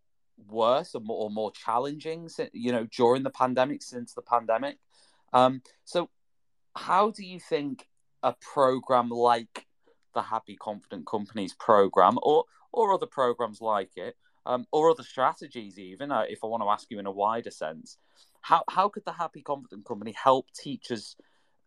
worse or more, or more challenging, you know, during the pandemic, since the pandemic. Um, so, how do you think a program like the Happy Confident Companies program or or other programs like it, um, or other strategies even, uh, if I want to ask you in a wider sense, how how could the Happy Confident Company help teachers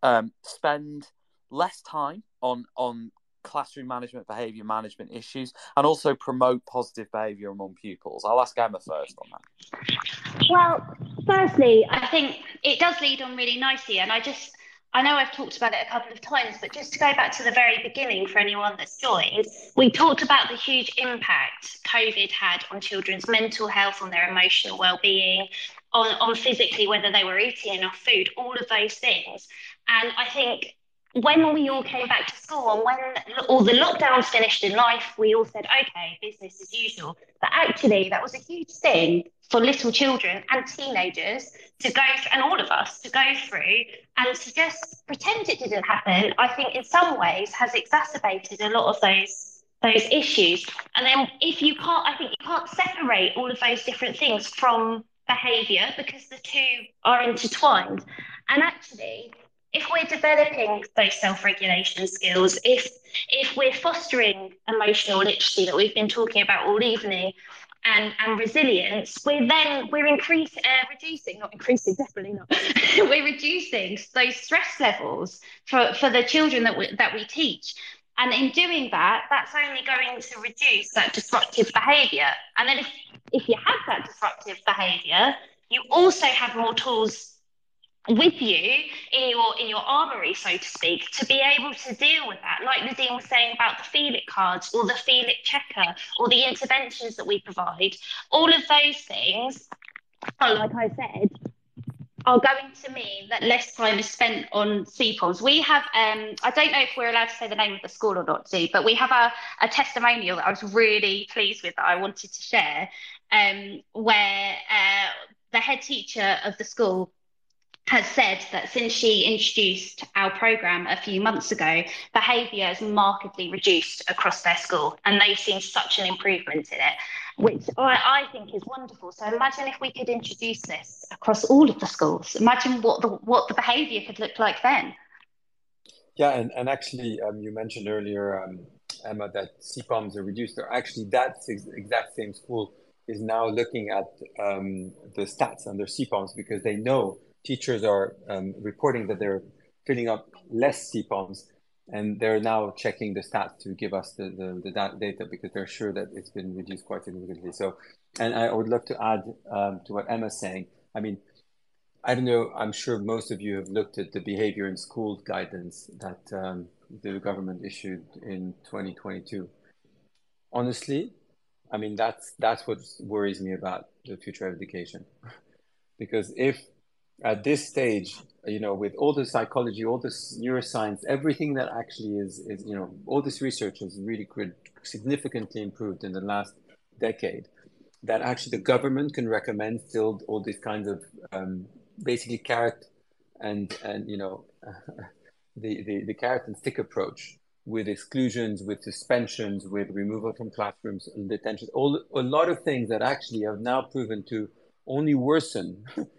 um, spend less time on on classroom management, behaviour management issues, and also promote positive behaviour among pupils? I'll ask Emma first on that. Well, firstly, I think it does lead on really nicely, and I just I know I've talked about it a couple of times, but just to go back to the very beginning for anyone that's joined, we talked about the huge impact COVID had on children's mental health, on their emotional well-being, on, on physically whether they were eating enough food, all of those things. And I think when we all came back to school and when all the lockdowns finished in life, we all said, okay, business as usual. But actually, that was a huge thing for little children and teenagers to go through, and all of us to go through and to just pretend it didn't happen, I think in some ways has exacerbated a lot of those those issues. And then if you can't, I think you can't separate all of those different things from behaviour because the two are intertwined. And actually, if we're developing those self-regulation skills, if if we're fostering emotional literacy that we've been talking about all evening, and, and resilience, we're then we're increasing, uh, reducing, not increasing, definitely not. we're reducing those stress levels for, for the children that we, that we teach. And in doing that, that's only going to reduce that disruptive behaviour. And then if, if you have that disruptive behaviour, you also have more tools with you in your in your armory, so to speak, to be able to deal with that. Like Nadim was saying about the Feel It cards or the Feel It checker or the interventions that we provide, all of those things, like I said, are going to mean that less time is spent on CPOMs. We have, um, I don't know if we're allowed to say the name of the school or not, do, but we have a, a testimonial that I was really pleased with that I wanted to share, um, where uh, the head teacher of the school has said that since she introduced our program a few months ago, behaviour has markedly reduced across their school, and they've seen such an improvement in it. which I, I think is wonderful. So imagine if we could introduce this across all of the schools. Imagine what the what the behaviour could look like then. Yeah, and, and actually, um, you mentioned earlier, um, Emma, that CPOMs are reduced. actually, that exact same school is now looking at um, the stats under CPOMs because they know teachers are um, reporting that they're filling up less CPOMs and they're now checking the stats to give us the, the, the data because they're sure that it's been reduced quite significantly. So, and I would love to add um, to what Emma's saying. I mean, I don't know. I'm sure most of you have looked at the behavior in school guidance that um, the government issued in 2022. Honestly, I mean that's that's what worries me about the future of education, because if at this stage, you know, with all the psychology, all this neuroscience, everything that actually is, is you know, all this research has really significantly improved in the last decade. That actually the government can recommend still all these kinds of um, basically carrot and and you know the, the the carrot and stick approach with exclusions, with suspensions, with removal from classrooms and detention, all a lot of things that actually have now proven to only worsen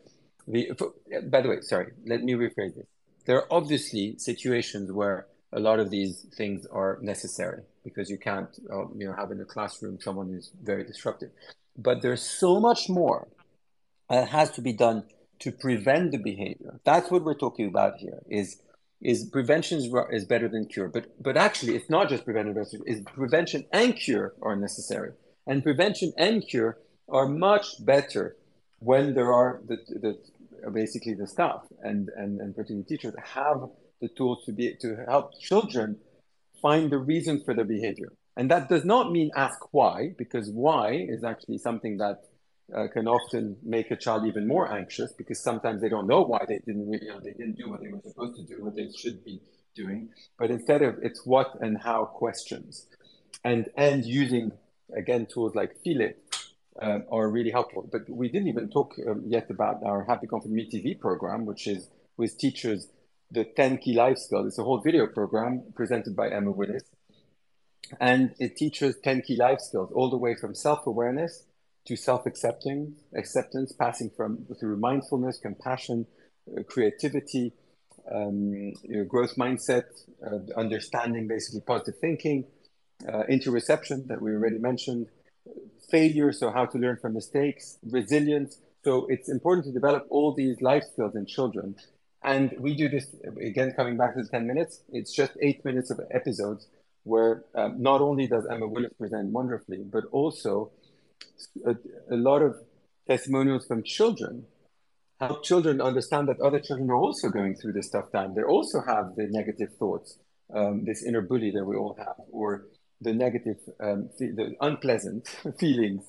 The, by the way, sorry, let me rephrase this. There are obviously situations where a lot of these things are necessary because you can't, uh, you know, have in a classroom someone who's very disruptive. But there's so much more that has to be done to prevent the behavior. That's what we're talking about here. Is is prevention is, better than cure? But but actually, it's not just prevention. Is prevention and cure are necessary, and prevention and cure are much better when there are the, the basically the staff and, and, and particularly teachers have the tools to be to help children find the reason for their behavior. And that does not mean ask why, because why is actually something that uh, can often make a child even more anxious because sometimes they don't know why they didn't you know they didn't do what they were supposed to do, what they should be doing. But instead of it's what and how questions, and and using again tools like It uh, are really helpful. But we didn't even talk um, yet about our Happy Confident Me TV program, which is with teachers the 10 key life skills. It's a whole video program presented by Emma Willis. And it teaches 10 key life skills, all the way from self-awareness to self-accepting, acceptance, passing from through mindfulness, compassion, uh, creativity, um, you know, growth mindset, uh, understanding, basically positive thinking, uh, interoception that we already mentioned, failure, so how to learn from mistakes, resilience. So it's important to develop all these life skills in children. And we do this again, coming back to the 10 minutes, it's just eight minutes of episodes where um, not only does Emma Willis present wonderfully, but also a, a lot of testimonials from children help children understand that other children are also going through this tough time. They also have the negative thoughts, um, this inner bully that we all have, or the negative, um, the unpleasant feelings,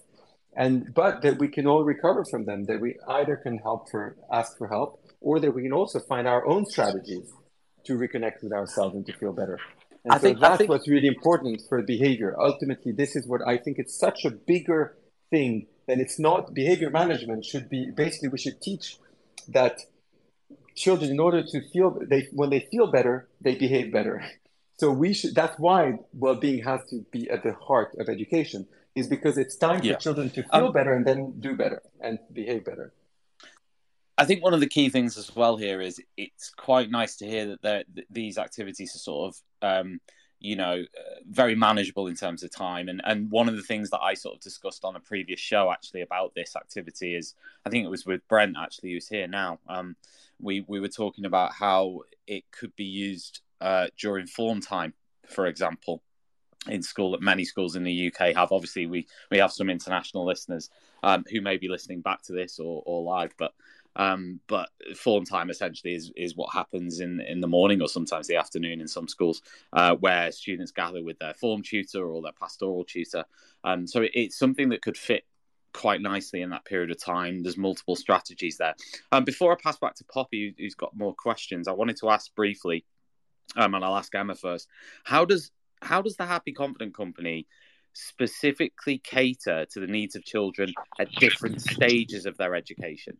and but that we can all recover from them. That we either can help for ask for help, or that we can also find our own strategies to reconnect with ourselves and to feel better. And I so think that's think... what's really important for behavior. Ultimately, this is what I think it's such a bigger thing than it's not. Behavior management should be basically we should teach that children, in order to feel they when they feel better, they behave better. So we should. That's why well-being has to be at the heart of education, is because it's time for children to feel um, better and then do better and behave better. I think one of the key things as well here is it's quite nice to hear that these activities are sort of, um, you know, uh, very manageable in terms of time. And and one of the things that I sort of discussed on a previous show actually about this activity is, I think it was with Brent actually, who's here now. Um, we we were talking about how it could be used uh, during form time, for example, in school that many schools in the UK have. Obviously, we we have some international listeners um, who may be listening back to this or, or live, but um, but form time essentially is, is what happens in, in the morning or sometimes the afternoon in some schools uh, where students gather with their form tutor or their pastoral tutor. Um, so it, it's something that could fit quite nicely in that period of time. There's multiple strategies there. Um, before I pass back to Poppy, who's got more questions, I wanted to ask briefly um, and I'll ask Emma first. How does how does the Happy Confident Company specifically cater to the needs of children at different stages of their education?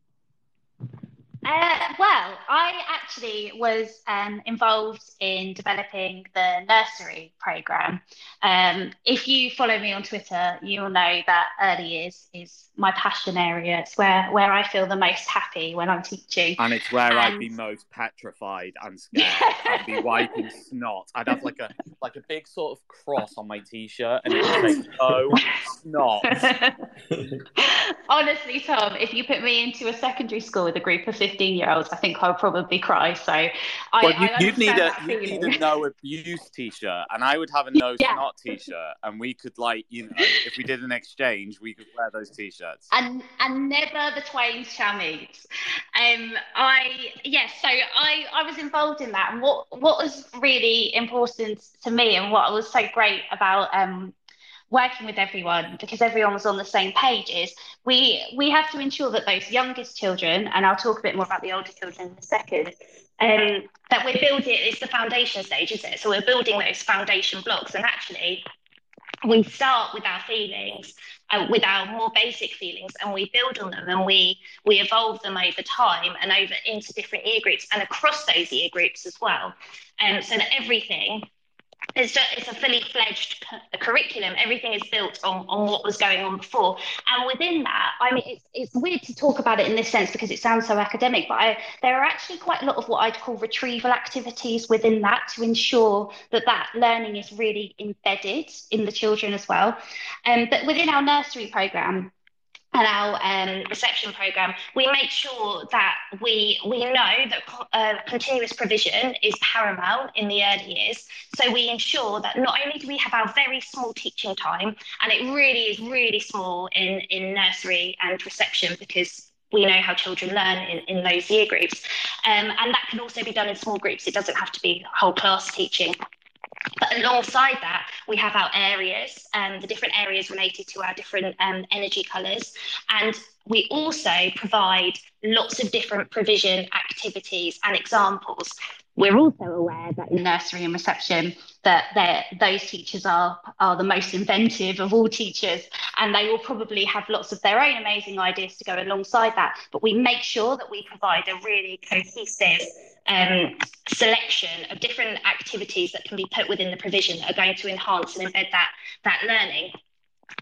Uh, well, I actually was um, involved in developing the nursery program. Um, if you follow me on Twitter, you'll know that early years is my passion area. It's where, where I feel the most happy when I'm teaching. And it's where and... I'd be most petrified and scared. I'd be wiping snot. I'd have like a like a big sort of cross on my t-shirt and it would say "Oh snot." Honestly, Tom, if you put me into a secondary school with a group of 15 year olds, I think I'll probably cry. So I, well, you, would need a you need a no abuse t-shirt, and I would have a no yeah. snot t-shirt, and we could like you know if we did an exchange, we could wear those t-shirts. And and never the twain shall meet. Um, I yes, so I I was involved in that, and what what was really important to me, and what was so great about um working with everyone because everyone was on the same page is we we have to ensure that those youngest children and i'll talk a bit more about the older children in a second um, that we're building it's the foundation stage isn't it? So we're building those foundation blocks and actually we start with our feelings uh, with our more basic feelings and we build on them and we we evolve them over time and over into different year groups and across those year groups as well. Um, so that everything it's it's a fully fledged curriculum. Everything is built on, on what was going on before. And within that, I mean, it's, it's weird to talk about it in this sense because it sounds so academic, but I, there are actually quite a lot of what I'd call retrieval activities within that to ensure that that learning is really embedded in the children as well. Um, but within our nursery program, and our um, reception program, we make sure that we we know that uh, continuous provision is paramount in the early years. So we ensure that not only do we have our very small teaching time, and it really is really small in in nursery and reception because we know how children learn in, in those year groups, um, and that can also be done in small groups. It doesn't have to be whole class teaching. But alongside that, we have our areas, um, the different areas related to our different um, energy colours. And we also provide lots of different provision activities and examples. We're also aware that in nursery and reception that those teachers are, are the most inventive of all teachers and they will probably have lots of their own amazing ideas to go alongside that. But we make sure that we provide a really cohesive um, selection of different activities that can be put within the provision that are going to enhance and embed that, that learning.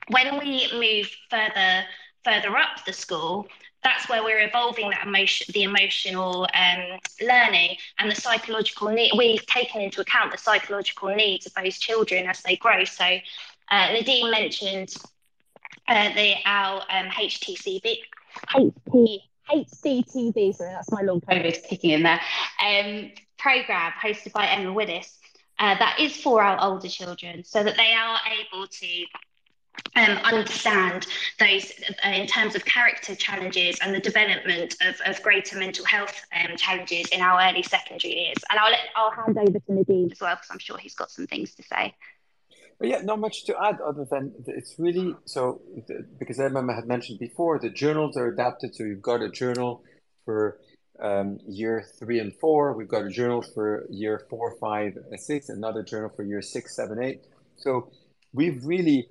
When we move further further up the school, that's where we're evolving that emotion, the emotional um, learning and the psychological need. We've taken into account the psychological needs of those children as they grow. So uh, Nadim mentioned uh, the our um, HTCB, HCTV, sorry, that's my long COVID kicking in there, um, program hosted by Emma Willis. Uh, that is for our older children so that they are able to um, understand those uh, in terms of character challenges and the development of, of greater mental health um, challenges in our early secondary years. And I'll, let, I'll hand over to Nadim as well because I'm sure he's got some things to say. But yeah, not much to add other than it's really so because Emma had mentioned before the journals are adapted. So you've got a journal for um, year three and four. We've got a journal for year four, five, six. Another journal for year six, seven, eight. So we've really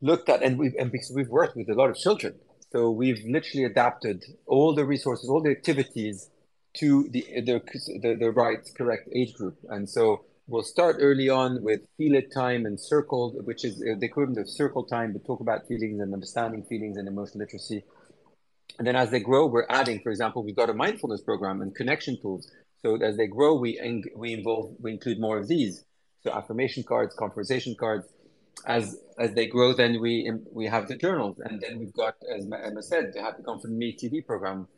looked at and we've and because we've worked with a lot of children, so we've literally adapted all the resources, all the activities to the the the, the right correct age group, and so we'll start early on with feel it time and circle, which is the equivalent of circle time, but talk about feelings and understanding feelings and emotional literacy. And then as they grow, we're adding, for example, we've got a mindfulness program and connection tools. So as they grow, we we involve we include more of these. So affirmation cards, conversation cards. As as they grow, then we we have the journals, and then we've got, as Emma said, the Happy Confident Me TV program,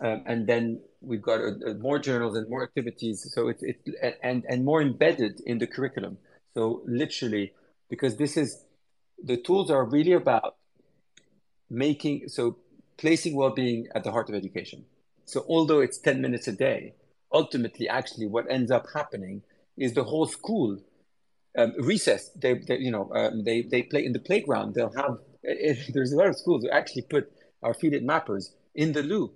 um, and then we've got uh, uh, more journals and more activities. So it's it, and and more embedded in the curriculum. So literally, because this is the tools are really about making so placing well-being at the heart of education. So although it's ten minutes a day, ultimately, actually, what ends up happening is the whole school um, recess. They, they you know um, they they play in the playground. They'll have it, there's a lot of schools who actually put our it mappers in the loo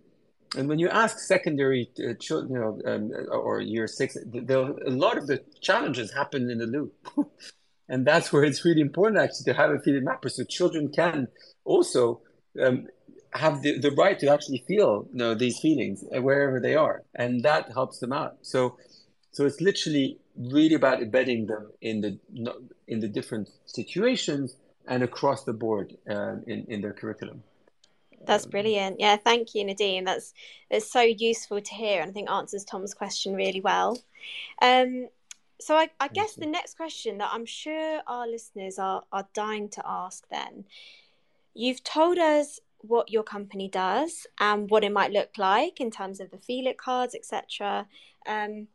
and when you ask secondary uh, children, you know, um, or year six, a lot of the challenges happen in the loop, and that's where it's really important actually to have a feeling mapper so children can also um, have the, the right to actually feel you know these feelings wherever they are. And that helps them out. So so it's literally really about embedding them in the in the different situations and across the board um, in in their curriculum that's um, brilliant. Yeah thank you Nadim. That's it's so useful to hear and i think answers tom's question really well. Um, so I, I guess the next question that i'm sure our listeners are are dying to ask then. You've told us what your company does and what it might look like in terms of the feel it cards, etc. Um,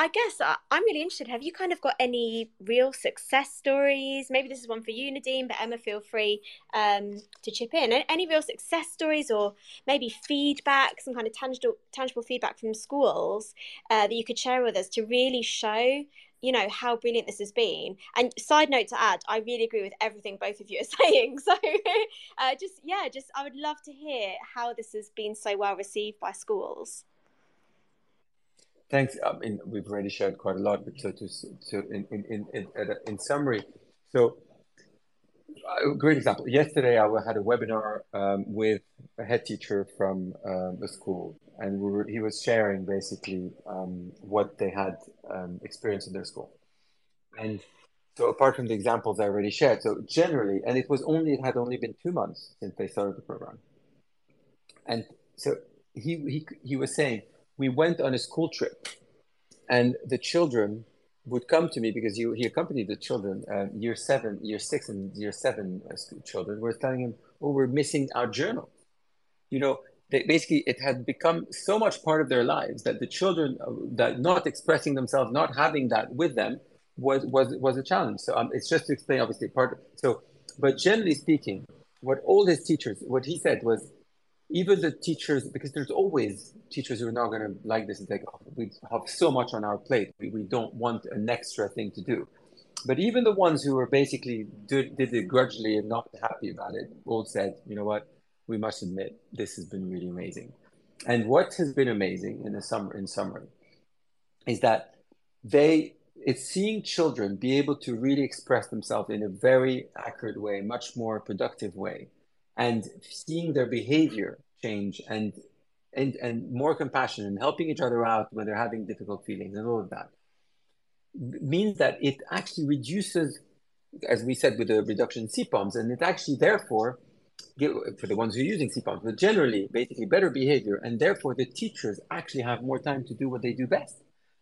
I guess uh, I'm really interested. Have you kind of got any real success stories? Maybe this is one for you, Nadim, but Emma, feel free um, to chip in. Any real success stories, or maybe feedback, some kind of tangible tangible feedback from schools uh, that you could share with us to really show you know how brilliant this has been and side note to add i really agree with everything both of you are saying so uh, just yeah just i would love to hear how this has been so well received by schools thanks. I mean we've already shared quite a lot but so to in in in, in, in summary so a great example. Yesterday i had a webinar um, with a head teacher from um, a school and we were, he was sharing basically um, what they had um, experienced in their school. And so, apart from the examples I already shared, so generally, and it was only it had only been two months since they started the program, and so he he he was saying we went on a school trip, and the children would come to me because he, he accompanied the children, uh, year seven, year six, and year seven uh, children were telling him, "Oh, we're missing our journal." You know, they, basically it had become so much part of their lives that the children uh, that not expressing themselves, not having that with them, was was was a challenge. So um, it's just to explain, obviously, part. So, but generally speaking, what all his teachers, what he said was, even the teachers, because there's always teachers who are not going to like this. It's like oh, we have so much on our plate, we, we don't want an extra thing to do. But even the ones who were basically did, did it grudgingly and not happy about it, all said, you know what, we must admit this has been really amazing. And what has been amazing in the summer in summary, is that they it's seeing children be able to really express themselves in a very accurate way, much more productive way, and seeing their behavior change and and and more compassion and helping each other out when they're having difficult feelings and all of that means that it actually reduces, as we said with the reduction in CPOMs, and it actually therefore for the ones who are using CPOMs, but generally, basically better behavior. And therefore, the teachers actually have more time to do what they do best,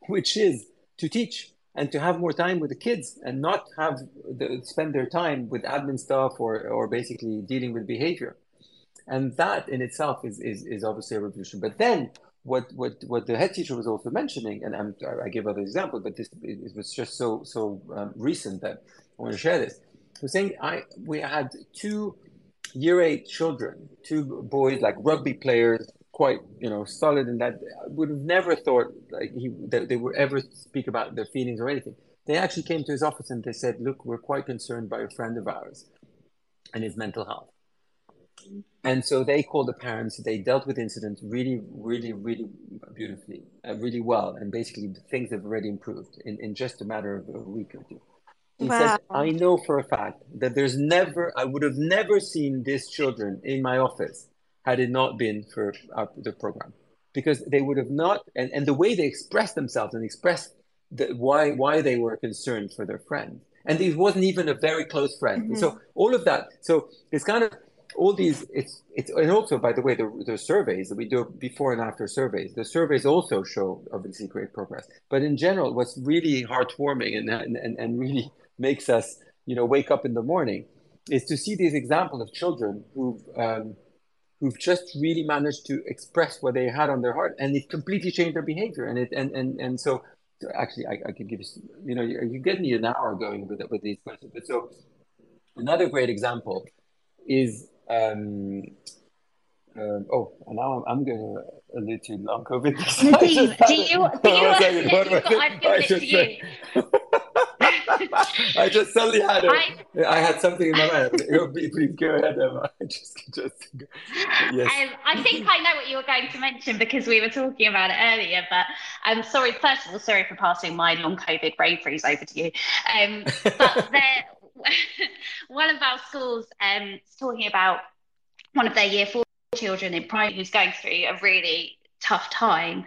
which is to teach and to have more time with the kids and not have the, spend their time with admin stuff or, or basically dealing with behavior. And that in itself is, is, is obviously a revolution. But then what, what, what the head teacher was also mentioning, and I'm, I give other examples, but this it was just so, so um, recent that I want to share this. He was saying I, we had two year eight children, two boys like rugby players, quite you know solid in that. I would have never thought like he that they would ever speak about their feelings or anything. They actually came to his office and they said, "Look, we're quite concerned by a friend of ours and his mental health." And so they called the parents. They dealt with the incident really, really, really beautifully, uh, really well, and basically things have already improved in, in just a matter of a week or two. He wow. says, I know for a fact that there's never, I would have never seen these children in my office had it not been for our, the program. Because they would have not, and, and the way they expressed themselves and expressed the, why, why they were concerned for their friend. And it wasn't even a very close friend. Mm-hmm. So all of that. So it's kind of all these it's it's and also by the way the, the surveys that we do before and after surveys the surveys also show obviously great progress but in general what's really heartwarming and and, and really makes us, you know, wake up in the morning, is to see these examples of children who've um, who've just really managed to express what they had on their heart, and it completely changed their behavior. And it and and and so, so actually, I, I could give you, you know, you, you get me an hour going with with these questions. But so, another great example is. Um, um, oh, and now I'm, I'm going to allude to long COVID. do you, do you, do you, do you, do you, do you, I just suddenly had a, I, I had something in my mind. Please go ahead, Emma. just, just yes. Um, I think I know what you were going to mention because we were talking about it earlier. But I'm um, sorry. First of all, sorry for passing my long COVID brain freeze over to you. Um, but one of our schools um, talking about one of their year four children in primary who's going through a really tough time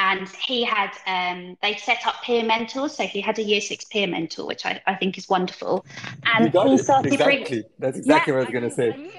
and he had um, they set up peer mentors. So he had a year six peer mentor which i, I think is wonderful. And he started exactly. Bringing, that's exactly yeah, what i was going to say.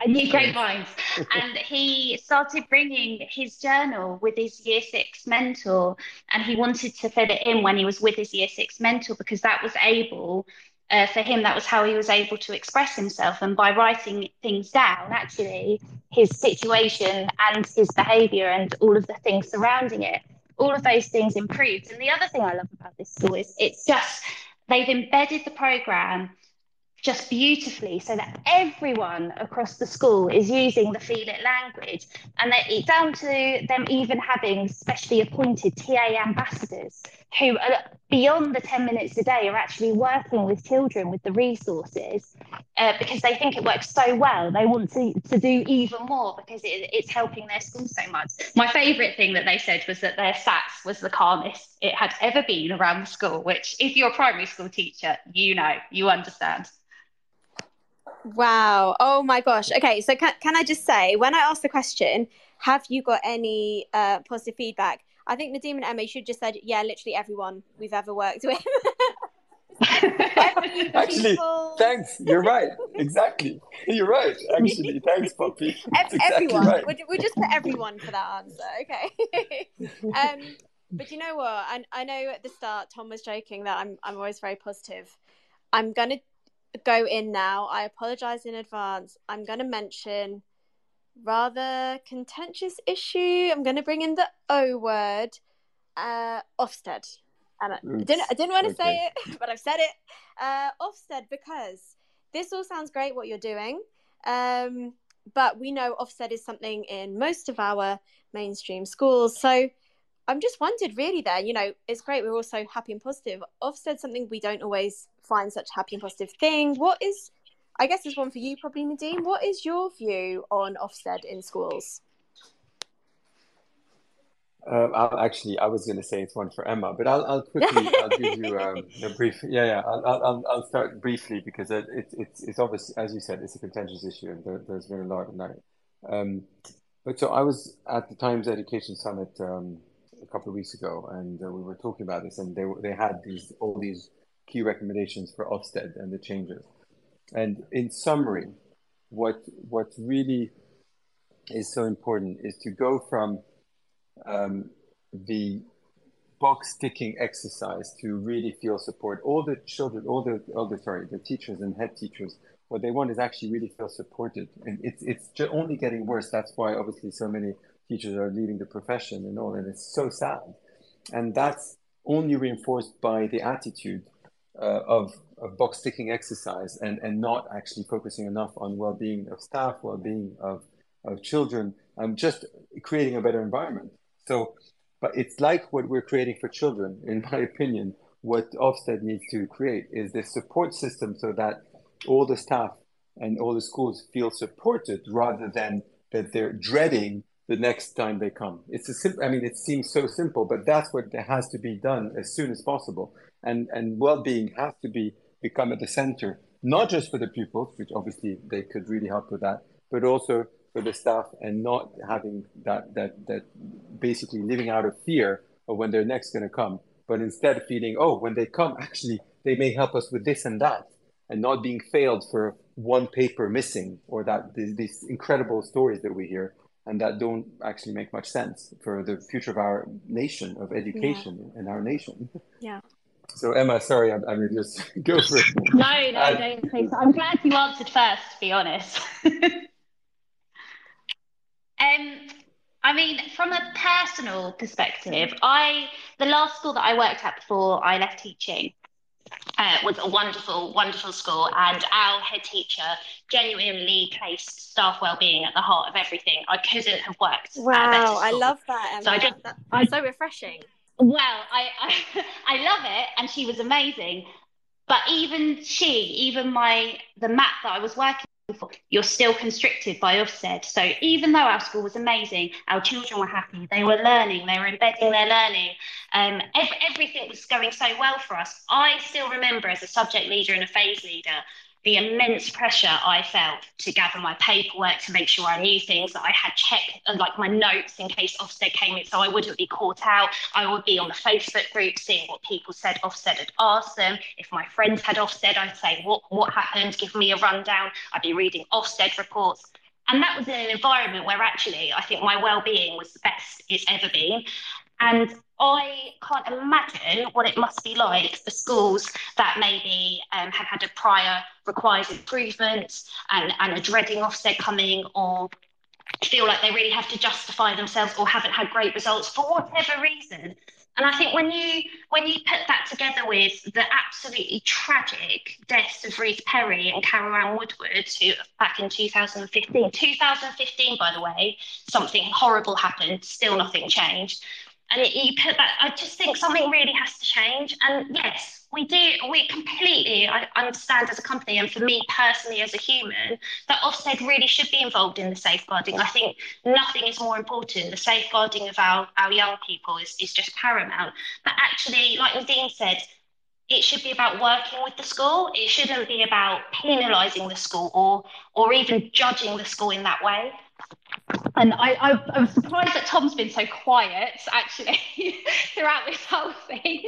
I knew. Great minds. And he started bringing his journal with his year six mentor, and he wanted to fill it in when he was with his year six mentor because that was able uh, for him, that was how he was able to express himself. And by writing things down, actually, his situation and his behavior and all of the things surrounding it, all of those things improved. And the other thing I love about this school is it's just they've embedded the program just beautifully so that everyone across the school is using the feel it language and it's down to them even having specially appointed TA ambassadors who beyond the 10 minutes a day are actually working with children with the resources uh, because they think it works so well they want to, to do even more because it, it's helping their school so much my favorite thing that they said was that their sats was the calmest it had ever been around the school which if you're a primary school teacher you know you understand Wow. Oh my gosh. Okay. So can, can I just say, when I asked the question, have you got any uh, positive feedback? I think Nadim and Emma should just said, yeah, literally everyone we've ever worked with. Actually, people. thanks. You're right. Exactly. You're right. Actually, thanks, Poppy. Everyone. Right. We'll, we'll, just put everyone for that answer. Okay. um, but you know what? I, I know at the start Tom was joking that I'm I'm always very positive. I'm gonna go in now. I apologize in advance. I'm going to mention rather contentious issue. I'm going to bring in the O word, uh, Ofsted. And I didn't, I didn't want to okay. say it, but I've said it. Uh, Ofsted because this all sounds great what you're doing, um, but we know Ofsted is something in most of our mainstream schools. So I'm just wondered really there, you know, it's great. We're also happy and positive. Ofsted something we don't always find such happy and positive thing. What is, I guess there's one for you probably, Nadim. What is your view on Ofsted in schools? Um, I'll actually, I was going to say it's one for Emma, but I'll, I'll quickly, I'll give you um, a brief. Yeah, yeah. I'll, I'll, I'll start briefly because it, it, it's, it's obvious, as you said, it's a contentious issue, and there, has been a lot of that. Um, but so I was at the Times Education Summit um, a couple of weeks ago, and uh, we were talking about this, and they they had these all these key recommendations for Ofsted and the changes. And in summary, what what really is so important is to go from um, the box ticking exercise to really feel support. All the children, all the all the sorry, the teachers and head teachers, what they want is actually really feel supported, and it's it's only getting worse. That's why obviously so many teachers are leaving the profession and all, and it's so sad. And that's only reinforced by the attitude uh, of, of box ticking exercise and, and not actually focusing enough on well-being of staff, well-being of, of children, um, just creating a better environment. So, but it's like what we're creating for children, in my opinion. What Ofsted needs to create is this support system so that all the staff and all the schools feel supported rather than that they're dreading the next time they come. It's a simple. I mean, it seems so simple, but that's what has to be done as soon as possible. And and well-being has to be become at the center, not just for the pupils, which obviously they could really help with that, but also for the staff, and not having that that that basically living out of fear of when they're next going to come, but instead feeling, oh, when they come, actually they may help us with this and that, and not being failed for one paper missing or that these incredible stories that we hear and that don't actually make much sense for the future of our nation, of education yeah. in our nation. Yeah. So Emma, sorry, I'm, I'm just go for it. No, no, uh, don't think so. I'm glad you answered first, to be honest. um, I mean, from a personal perspective, I the last school that I worked at before I left teaching uh, was a wonderful, wonderful school, and our head teacher genuinely placed staff well-being at the heart of everything. I couldn't have worked. Wow, I love that. Emma. So I just, that's so refreshing. Well, I, I I love it, and she was amazing. But even she, even my the MAT that I was working for, you're still constricted by Ofsted. So even though our school was amazing, our children were happy, they were learning, they were embedding their learning, um, ev- everything was going so well for us. I still remember as a subject leader and a phase leader the immense pressure I felt to gather my paperwork to make sure I knew things that I had checked, uh, like my notes in case Ofsted came in, so I wouldn't be caught out. I would be on the Facebook group seeing what people said Ofsted had asked them. If my friends had Ofsted, I'd say, what, what happened? Give me a rundown. I'd be reading Ofsted reports. And that was in an environment where actually I think my well-being was the best it's ever been. And I can't imagine what it must be like for schools that maybe um, have had a prior required improvement and, and are dreading Ofsted coming or feel like they really have to justify themselves or haven't had great results for whatever reason. And I think when you when you put that together with the absolutely tragic deaths of Ruth Perry and Carol Woodard, who back in 2015, 2015, by the way, something horrible happened, still nothing changed and it, you put that i just think something really has to change. And yes we do we completely i understand as a company and for me personally as a human that Ofsted really should be involved in the safeguarding. I think nothing is more important. The safeguarding of our, our young people is, is just paramount. But actually like Nadim said it should be about working with the school. It shouldn't be about penalizing the school or or even judging the school in that way and I, I, am surprised that Tom's been so quiet actually throughout this whole thing.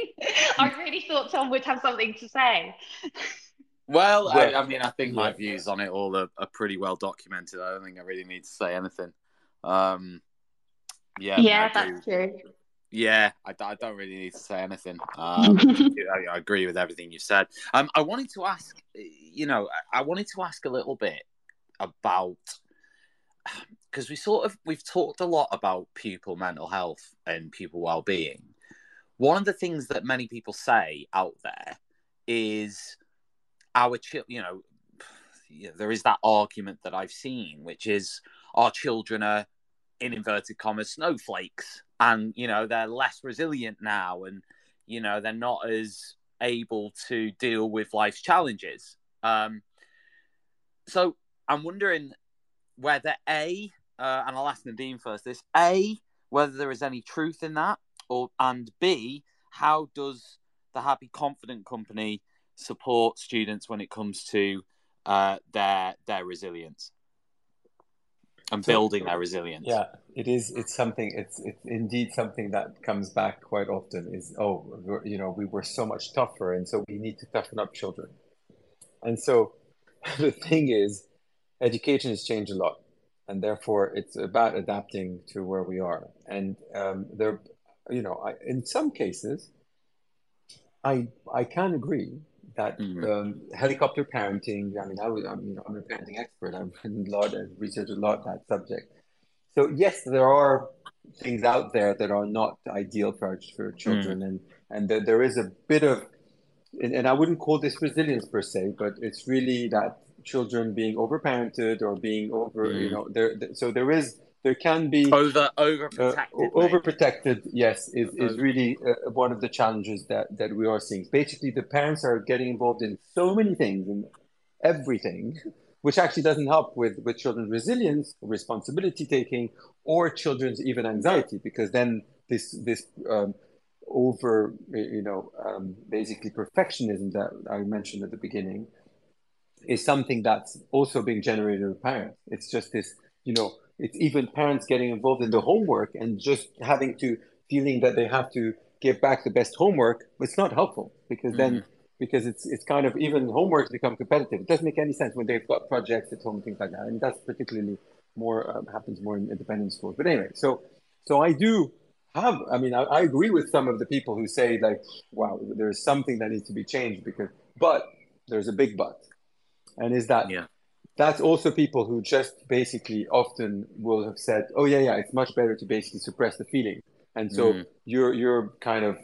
I really thought Tom would have something to say. Well, I, I mean, I think my views on it all are, are, pretty well documented. I don't think I really need to say anything. Um, yeah, yeah, that's true. Yeah, I, I, don't really need to say anything. Um, I, I, agree with everything you said. Um, I wanted to ask, you know, I wanted to ask a little bit about because we sort of we've talked a lot about pupil mental health and pupil well-being. One of the things that many people say out there is our child you know there is that argument that i've seen which is our children are in inverted commas snowflakes and you know they're less resilient now and you know they're not as able to deal with life's challenges. Um so i'm wondering whether a uh, and I'll ask Nadim first this A, whether there is any truth in that, or and B, how does the Happy Confident Company support students when it comes to uh, their their resilience and so, building their resilience? Yeah, it is. It's something. It's it's indeed something that comes back quite often. Is oh, you know, we were so much tougher, and so we need to toughen up children. And so, the thing is, education has changed a lot and therefore it's about adapting to where we are. And um, there, you know, I, in some cases, I I can agree that mm-hmm. um, helicopter parenting. I mean, I was, I'm, you know, I'm a parenting expert. I've written a lot and researched a lot that subject. So yes, there are things out there that are not ideal for for children, mm. and and there, there is a bit of, and, and I wouldn't call this resilience per se, but it's really that children being overparented or being over, mm. you know, there. So there is, there can be over overprotected. Uh, overprotected, yes, is, is really uh, one of the challenges that that we are seeing. Basically, the parents are getting involved in so many things and everything, which actually doesn't help with with children's resilience, responsibility taking, or children's even anxiety, because then this this um, over you know um, basically perfectionism that I mentioned at the beginning is something that's also being generated with parents. It's just this, you know, it's even parents getting involved in the homework and just having to feeling that they have to give back the best homework. It's not helpful because then mm-hmm. because it's it's kind of even homework become competitive. It doesn't make any sense when they've got projects at home and things like that. And that's particularly more um, happens more in independent schools. But anyway, so so I do have. I mean, I, I agree with some of the people who say like, wow, there's something that needs to be changed because, but there's a big but and is that yeah. that's also people who just basically often will have said oh yeah yeah it's much better to basically suppress the feeling. And so mm. you're you're kind of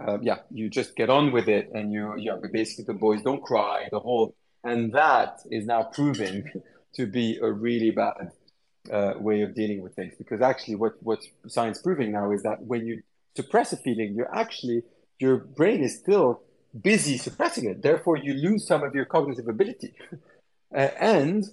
uh, yeah you just get on with it and you yeah basically the boys don't cry the whole and that is now proving to be a really bad uh, way of dealing with things. Because actually what what science proving now is that when you suppress a feeling you're actually your brain is still busy suppressing it. Therefore, you lose some of your cognitive ability. uh, and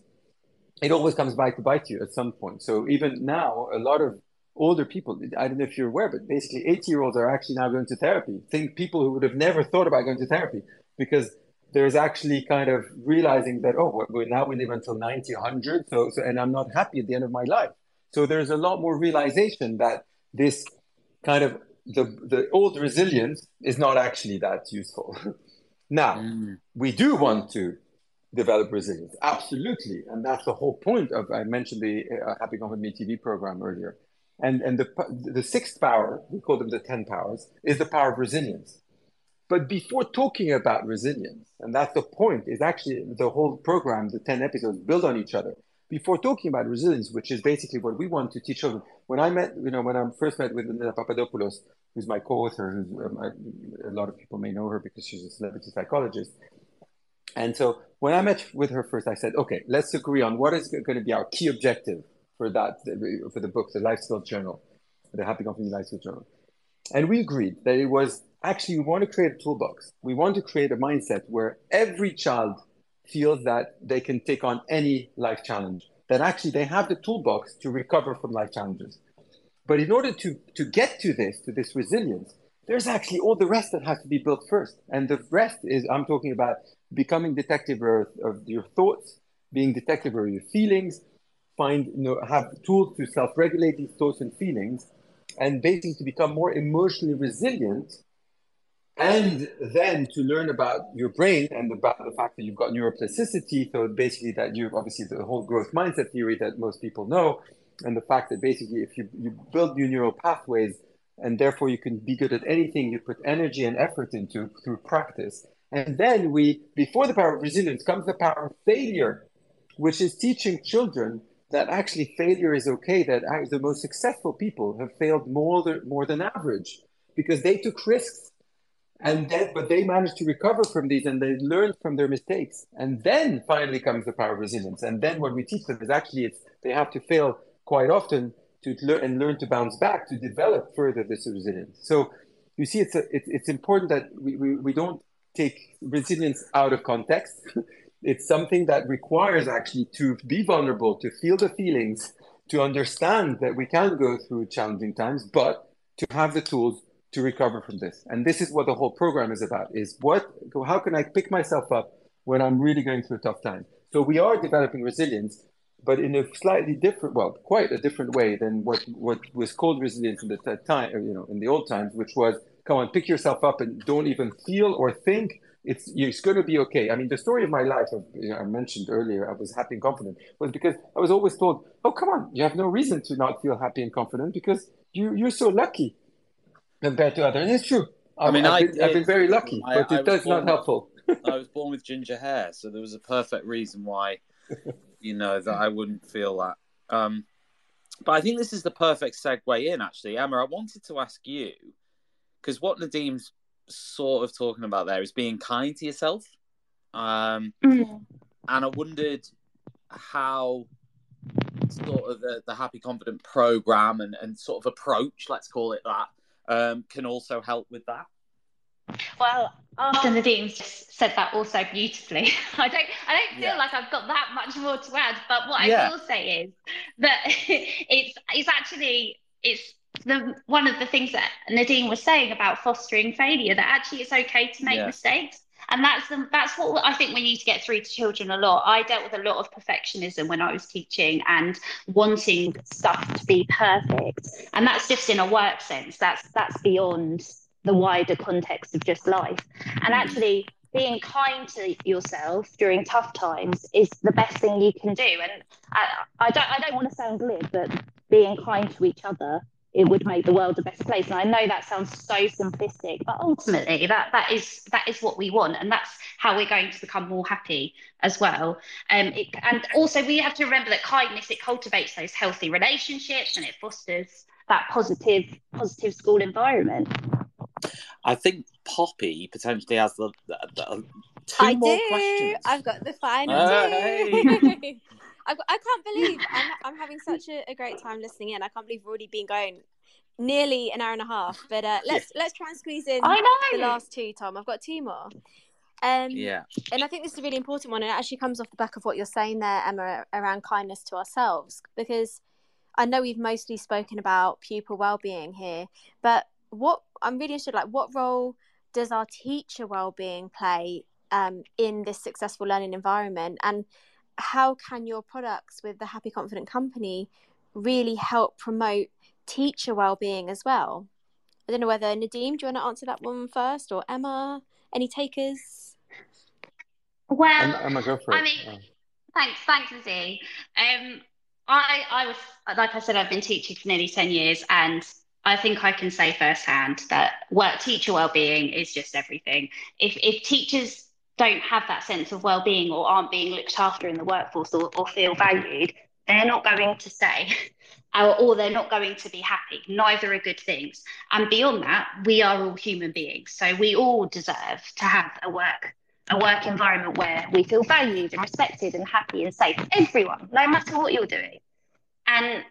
it always comes back to bite you at some point. So even now, a lot of older people, I don't know if you're aware, but basically 80 year olds are actually now going to therapy. Think people who would have never thought about going to therapy because there's actually kind of realizing that oh now we live until 90 100 so, so and i'm not happy at the end of my life so there's a lot more realization that this kind of the the old resilience is not actually that useful now mm. we do want to develop resilience absolutely and that's the whole point of i mentioned the uh, happy confident tv program earlier and and the the sixth power we call them the 10 powers is the power of resilience but before talking about resilience, and that's the point, is actually the whole program, the 10 episodes build on each other. Before talking about resilience, which is basically what we want to teach children. When I met, you know, when I first met with Linda Papadopoulos, who's my co-author, who's um, a lot of people may know her because she's a celebrity psychologist. And so when I met with her first, I said, okay, let's agree on what is going to be our key objective for that, for the book, the Life Skills Journal, the Happy Company Life Skills Journal. And we agreed that it was actually we want to create a toolbox. We want to create a mindset where every child feels that they can take on any life challenge, that actually they have the toolbox to recover from life challenges. But in order to, to get to this, to this resilience, there's actually all the rest that has to be built first. And the rest is, I'm talking about becoming detective of, your thoughts, being detective of your feelings, find, you know, have tools to self-regulate these thoughts and feelings, and basically to become more emotionally resilient and then to learn about your brain and about the fact that you've got neuroplasticity. So basically, that you've obviously the whole growth mindset theory that most people know, and the fact that basically if you, you build new neural pathways and therefore you can be good at anything you put energy and effort into through practice. And then we, before the power of resilience, comes the power of failure, which is teaching children that actually failure is okay, that the most successful people have failed more than, more than average because they took risks and then but they manage to recover from these and they learn from their mistakes. And then finally comes the power of resilience. And then what we teach them is actually it's they have to fail quite often to learn and learn to bounce back to develop further this resilience. So you see it's a, it, it's important that we, we, we don't take resilience out of context. It's something that requires actually to be vulnerable to feel the feelings to understand that we can go through challenging times but to have the tools to recover from this. And this is what the whole program is about is what how can I pick myself up when I'm really going through a tough time? So we are developing resilience, but in a slightly different well, quite a different way than what what was called resilience in the time, you know, in the old times, which was come on, pick yourself up and don't even feel or think it's it's going to be okay. I mean, the story of my life, you know, I mentioned earlier, I was happy and confident, was because I was always told, "Oh, come on, you have no reason to not feel happy and confident because you you're so lucky compared to others. And it's true. I, mean, I've, been, I've been very lucky, I, but it does not with, helpful. I was born with ginger hair, so there was a perfect reason why, you know, that I wouldn't feel that. Um, but I think this is the perfect segue in, actually. Emma, I wanted to ask you, because what Nadim's sort of talking about there is being kind to yourself. Um, mm. And I wondered how sort of the, the happy confident program and, and sort of approach let's call it that um, can also help with that. Well, after Nadim just said that also beautifully, I don't I don't feel yeah. like I've got that much more to add. But what yeah. I will say is that it's it's actually it's the one of the things that Nadim was saying about fostering failure that actually it's okay to make yeah. mistakes and that's the, that's what I think we need to get through to children a lot. I dealt with a lot of perfectionism when I was teaching and wanting stuff to be perfect, and that's just in a work sense. That's that's beyond the wider context of just life. And mm. actually, being kind to yourself during tough times is the best thing you can do. And I, I don't I don't want to sound glib, but being kind to each other it would make the world a better place. And I know that sounds so simplistic, but ultimately that that is that is what we want, and that's how we're going to become more happy as well. Um, it, and also we have to remember that kindness it cultivates those healthy relationships and it fosters that positive positive school environment. I think Poppy potentially has the, the, the two I more do. questions. I've got the final. Hey. I, I can't believe I'm, I'm having such a, a, great time listening in. I can't believe we've already been going nearly an hour and a half. But uh, let's let's try and squeeze in I know. the last two, Tom. I've got two more. Um, yeah. And I think this is a really important one. And it actually comes off the back of what you're saying there, Emma, around kindness to ourselves. Because I know we've mostly spoken about pupil well-being here, but what I'm really interested, like, what role does our teacher well-being play um, in this successful learning environment and how can your products with the happy confident company really help promote teacher well-being as well? I don't know whether Nadim do you want to answer that one first or emma? Any takers? Well emma go for it. I mean thanks thanks Lizzie. um I, I was, like I said, I've been teaching for nearly 10 years, and I think I can say firsthand that work, teacher well-being is just everything. If, if teachers don't have that sense of well-being or aren't being looked after in the workforce or, or feel valued, they're not going to stay or, they're not going to be happy. Neither are good things. And beyond that, we are all human beings. So we all deserve to have a work a work environment where we feel valued and respected and happy and safe. Everyone, no matter what you're doing. And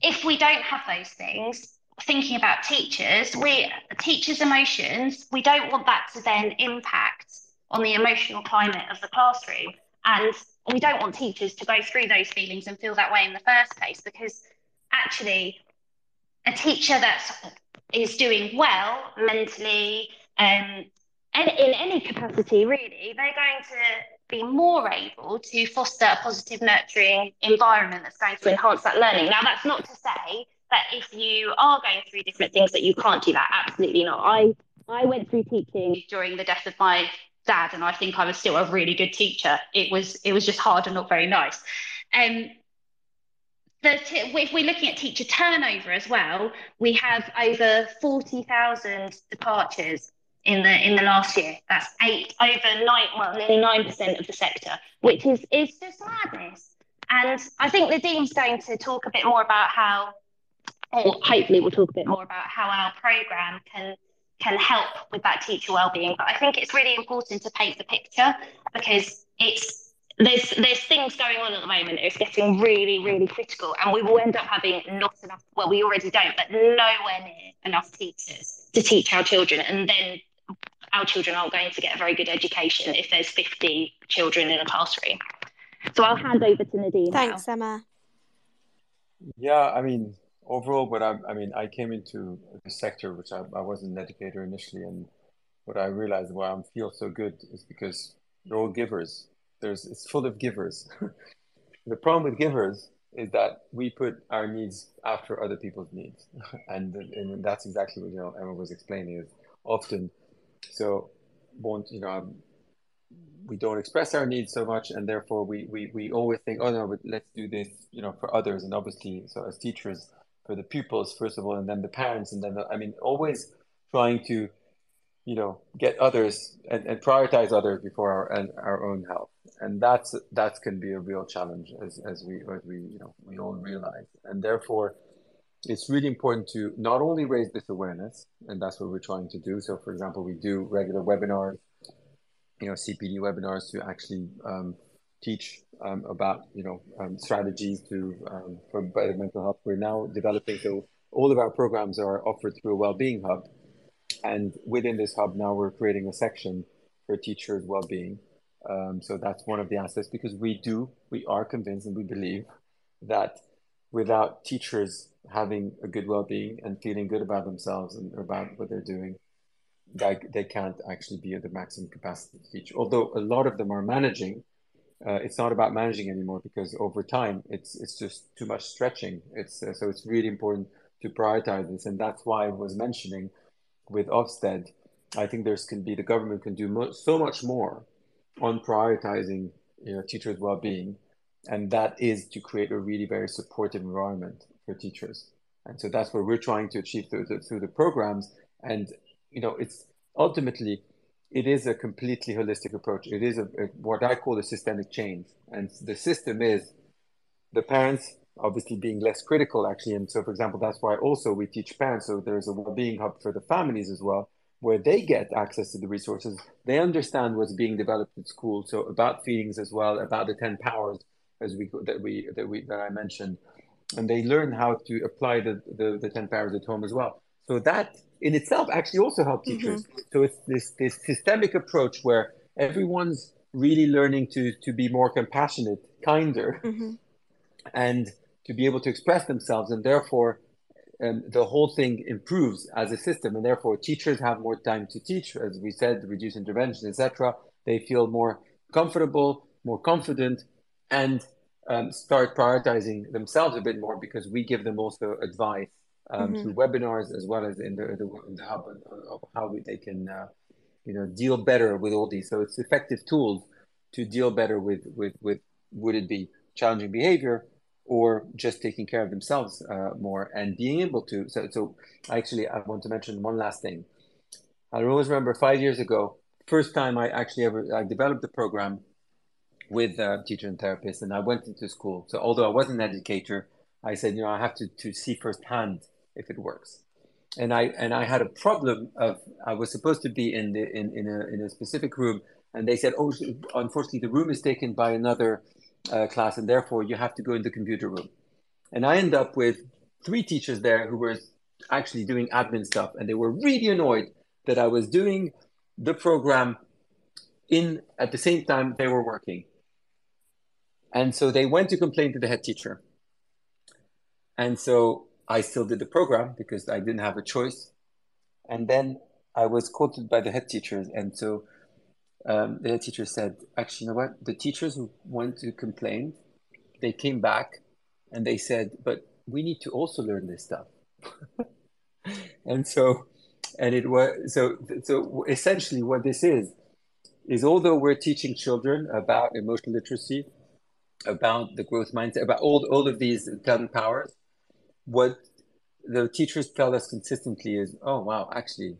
if we don't have those things, thinking about teachers, we teachers' emotions, we don't want that to then impact on the emotional climate of the classroom. And we don't want teachers to go through those feelings and feel that way in the first place because actually a teacher that is doing well mentally um, and in any capacity, really, they're going to be more able to foster a positive, nurturing environment that's going to enhance that learning. Now, that's not to say that if you are going through different things that you can't do that. Absolutely not. I I went through teaching during the death of my dad, and I think I was still a really good teacher. It was it was just hard and not very nice. Um, the t- if we're looking at teacher turnover as well, we have over 40,000 departures in the in the last year. That's eight over nine, well, nearly nine percent of the sector, which is is just madness. And I think Nadim's going to talk a bit more about how, or hopefully we'll talk a bit more about how our program can can help with that teacher well-being. But I think it's really important to paint the picture because it's there's there's things going on at the moment. It's getting really really critical, and we will end up having not enough. Well, we already don't, but nowhere near enough teachers to teach our children, and then our children aren't going to get a very good education if there's 50 children in a classroom. So I'll hand over to Nadim. Thanks, now. Emma. Yeah, I mean, overall, but I, I mean, I came into the sector, which I, I was an educator initially, and what I realized why I feel so good is because they're all givers. There's, it's full of givers. the problem with givers is that we put our needs after other people's needs, and and that's exactly what you know Emma was explaining. Is often so won't you know um, we don't express our needs so much and therefore we, we we always think oh no but let's do this you know for others and obviously so as teachers for the pupils first of all and then the parents and then the, i mean always trying to you know get others and, and prioritize others before our and our own health and that's that can be a real challenge as, as we as we you know we all realize and therefore it's really important to not only raise this awareness, and that's what we're trying to do. So, for example, we do regular webinars, you know, CPD webinars to actually um, teach um, about, you know, um, strategies to um, for better mental health. We're now developing so all of our programs are offered through a well-being hub, and within this hub now we're creating a section for teachers' well-being. Um, so that's one of the assets because we do, we are convinced, and we believe that without teachers having a good well-being and feeling good about themselves and about what they're doing they, they can't actually be at the maximum capacity to teach although a lot of them are managing uh, it's not about managing anymore because over time it's it's just too much stretching. It's uh, so it's really important to prioritize this. And that's why i was mentioning with ofsted i think there's can be the government can do mo- so much more on prioritizing you know teachers well-being. And that is to create a really very supportive environment for teachers. And so that's what we're trying to achieve through the, through the programs. And you know it's ultimately it is a completely holistic approach. It is a, a, what i call a systemic change. And the system is the parents obviously being less critical actually. And so for example that's why also we teach parents so there's a well-being hub for the families as well where they get access to the resources. They understand what's being developed at school. So about feelings as well about the 10 powers as we that we that we that I mentioned, and they learn how to apply the the, the ten powers at home as well. So that in itself actually also helps mm-hmm. teachers. Mm-hmm. So it's this this systemic approach where everyone's really learning to to be more compassionate, kinder, mm-hmm. and to be able to express themselves, and therefore. Um, the whole thing improves as a system, and therefore teachers have more time to teach, as we said, reduce intervention, etc they feel more comfortable, more confident, and um, start prioritizing themselves a bit more because we give them also advice um, mm-hmm. through webinars as well as in the, the, the hub of how we, they can uh, you know deal better with all these. So it's effective tools to deal better with with with would it be challenging behavior or just taking care of themselves uh, more and being able to. So so actually I want to mention one last thing. I always remember five years ago, first time I actually ever I developed the program with a teacher and therapist, and I went into school. So although I wasn't an educator, I said, you know, I have to, to see firsthand if it works. And I and I had a problem of I was supposed to be in the in, in a in a specific room, and they said, oh, unfortunately, the room is taken by another uh, class, and therefore you have to go in the computer room. And I end up with three teachers there who were actually doing admin stuff, and they were really annoyed that I was doing the program in at the same time they were working. And so they went to complain to the head teacher. And so I still did the program because I didn't have a choice. And then I was quoted by the head teachers. And so um, the head teacher said, actually, you know what? The teachers who went to complain, they came back and they said, but we need to also learn this stuff. and so, and it was, so, so essentially what this is, is although we're teaching children about emotional literacy, about the growth mindset, about all, all of these ten powers, what the teachers tell us consistently is, oh, wow, actually,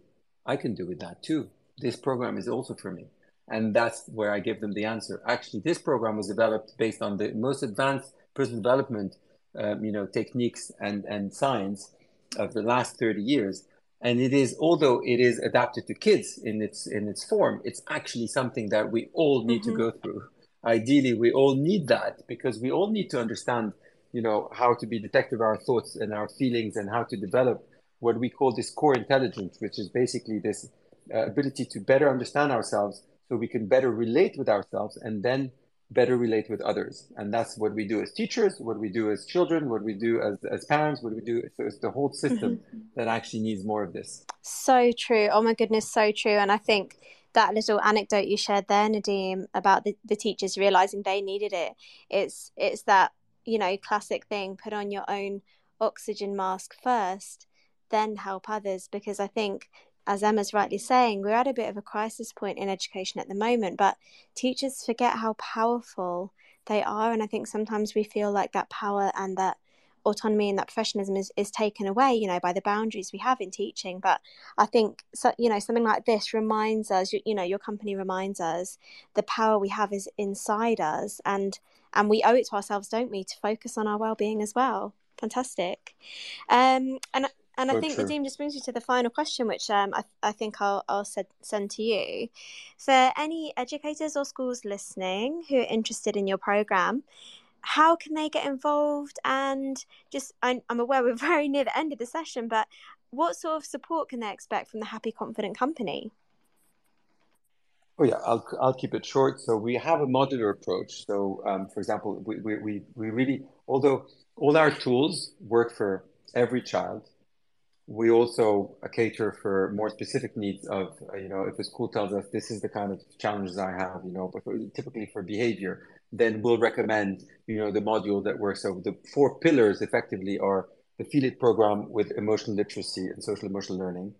I can do with that too. This program is also for me. And that's where I give them the answer. Actually, this program was developed based on the most advanced personal development, um, you know, techniques and, and science of the last 30 years. And it is, although it is adapted to kids in its in its form, it's actually something that we all need mm-hmm. to go through ideally we all need that because we all need to understand you know how to be detective of our thoughts and our feelings and how to develop what we call this core intelligence which is basically this uh, ability to better understand ourselves so we can better relate with ourselves and then better relate with others and that's what we do as teachers what we do as children what we do as, as parents what we do so it's the whole system mm-hmm. that actually needs more of this so true oh my goodness so true and i think that little anecdote you shared there, Nadim, about the, the teachers realizing they needed it. It's it's that you know classic thing: put on your own oxygen mask first, then help others. Because I think, as Emma's rightly saying, we're at a bit of a crisis point in education at the moment. But teachers forget how powerful they are, and I think sometimes we feel like that power and that autonomy and that professionalism is, is taken away you know by the boundaries we have in teaching but i think so, you know something like this reminds us you, you know your company reminds us the power we have is inside us and and we owe it to ourselves don't we to focus on our well-being as well fantastic um and and so I think true. Nadim just brings me to the final question, which um, I, I think I'll, I'll send, send to you. For any educators or schools listening who are interested in your program, how can they get involved? And just, I'm, I'm aware we're very near the end of the session, but what sort of support can they expect from the Happy Confident Company? Oh yeah, I'll I'll keep it short. So we have a modular approach. So um, for example, we, we, we, really although all our tools work for every child, we also cater for more specific needs of you know if a school tells us this is the kind of challenges I have, you know, but typically for behavior, then we'll recommend you know the module that works. So the four pillars effectively are the Feel It program with emotional literacy and social emotional learning.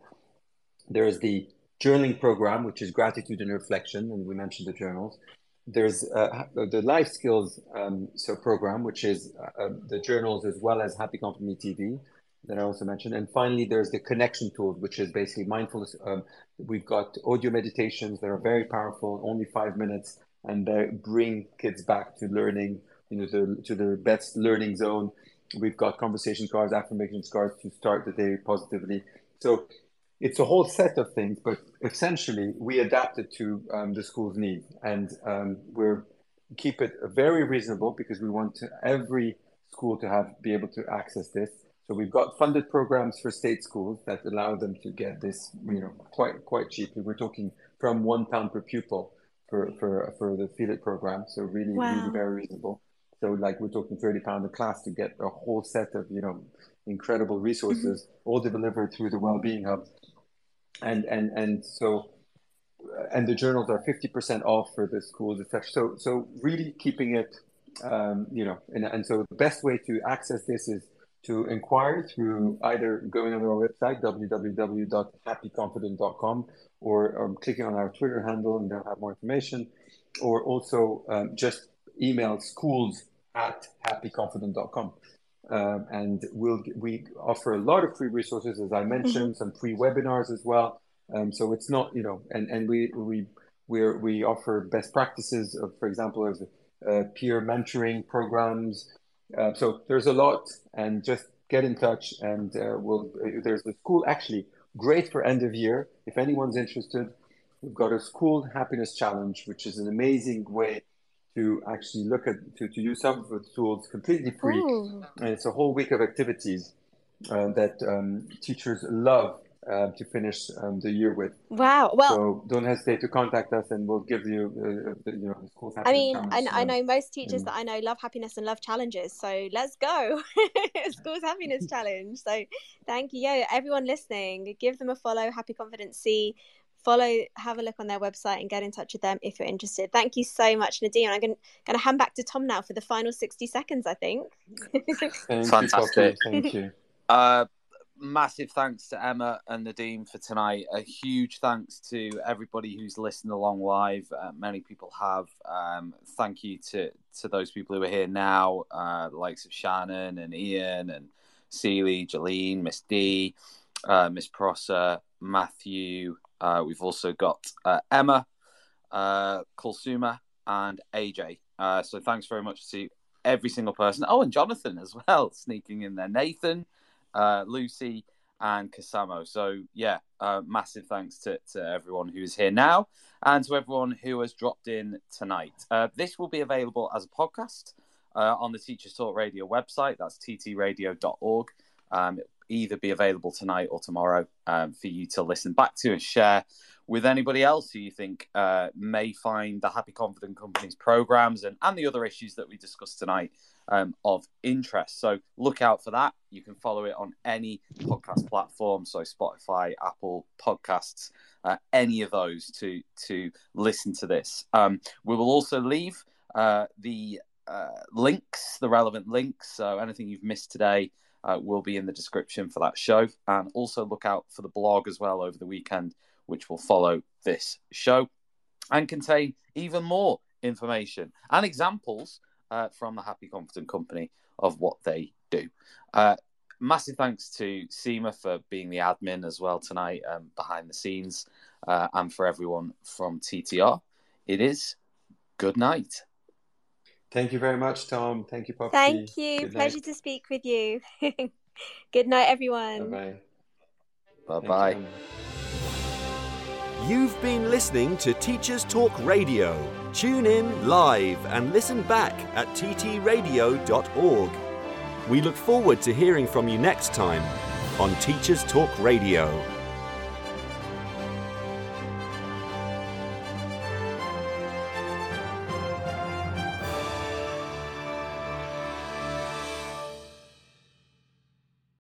There is the journaling program, which is gratitude and reflection, and we mentioned the journals. There's uh, the life skills um, so program, which is uh, uh the journals as well as Happy Company TV that I also mentioned. And finally, there's the connection tool, which is basically mindfulness. Um, we've got audio meditations that are very powerful, only five minutes, and they bring kids back to learning, you know, to, to their best learning zone. We've got conversation cards, affirmation cards to start the day positively. So it's a whole set of things, but essentially we adapt it to um, the school's needs, and um, we're keep it very reasonable because we want to, every school to have be able to access this. So we've got funded programs for state schools that allow them to get this, you know, quite quite cheaply. We're talking from one pound per pupil for for for the Feel It program. So really, wow. really very reasonable. So like we're talking thirty pound a class to get a whole set of you know incredible resources, mm-hmm. all delivered through the Wellbeing Hub, and and and so and the journals are 50% off for the schools, etc. So, so really keeping it, um, you know, and, and so the best way to access this is to inquire through either going on our website, www.happyconfident.com, or um, clicking on our Twitter handle and they'll have more information, or also um, just email schools at happyconfident.com. Um, and we'll we offer a lot of free resources, as I mentioned, mm-hmm. some free webinars as well. Um, so it's not, you know, and, and we we we we offer best practices of, for example, of uh, peer mentoring programs. Uh, so there's a lot, and just get in touch, and uh, we'll. There's the school actually great for end of year. If anyone's interested, we've got a school happiness challenge, which is an amazing way to actually look at to, to use some of the tools completely free, Ooh. and it's a whole week of activities uh, that um, teachers love uh, to finish um, the year with. Wow. Well, so don't hesitate to contact us, and we'll give you, uh, the, you know, school's I mean, I, I, know most teachers that I know love happiness and love challenges. So let's go, school's happiness challenge. So thank you, yo, everyone listening. Give them a follow. Happy Confidence C. Follow, have a look on their website, and get in touch with them if you're interested. Thank you so much, Nadim. I'm going to hand back to Tom now for the final 60 seconds. I think. Fantastic. You, Thank you. Uh, massive thanks to Emma and Nadim for tonight. A huge thanks to everybody who's listened along live. Uh, many people have. Um, thank you to to those people who are here now, uh, the likes of Shannon and Ian and Celie, Jolene, Miss D, uh, Miss Prosser, Matthew. Uh, we've also got uh, Emma, uh, Kulsuma, and AJ. Uh, so thanks very much to every single person. Oh, and Jonathan as well, sneaking in there. Nathan uh, Lucy, and Kasamo. So yeah, uh, massive thanks to, to everyone who is here now and to everyone who has dropped in tonight. Uh, this will be available as a podcast on the Teachers Talk Radio website. That's ttradio.org. Um, it'll either be available tonight or tomorrow um, for you to listen back to and share with anybody else who you think uh, may find the Happy Confident Company's programs and, and the other issues that we discussed tonight um, of interest. So look out for that. You can follow it on any podcast platform, so Spotify, Apple Podcasts, uh, any of those to to listen to this. Um, we will also leave uh, the uh, links, the relevant links. So anything you've missed today. Uh, will be in the description for that show, and also look out for the blog as well over the weekend, which will follow this show and contain even more information and examples uh, from the Happy Confident Company of what they do. Uh, massive thanks to Seema for being the admin as well tonight um, behind the scenes, uh, and for everyone from TTR. It is good night. Thank you very much, Tom. Thank you, Poppy. Thank you. Good Pleasure night. to speak with you. good night, everyone. Bye bye. Bye bye. You've been listening to Teachers Talk Radio. Tune in live and listen back at ttradio.org. We look forward to hearing from you next time on Teachers Talk Radio.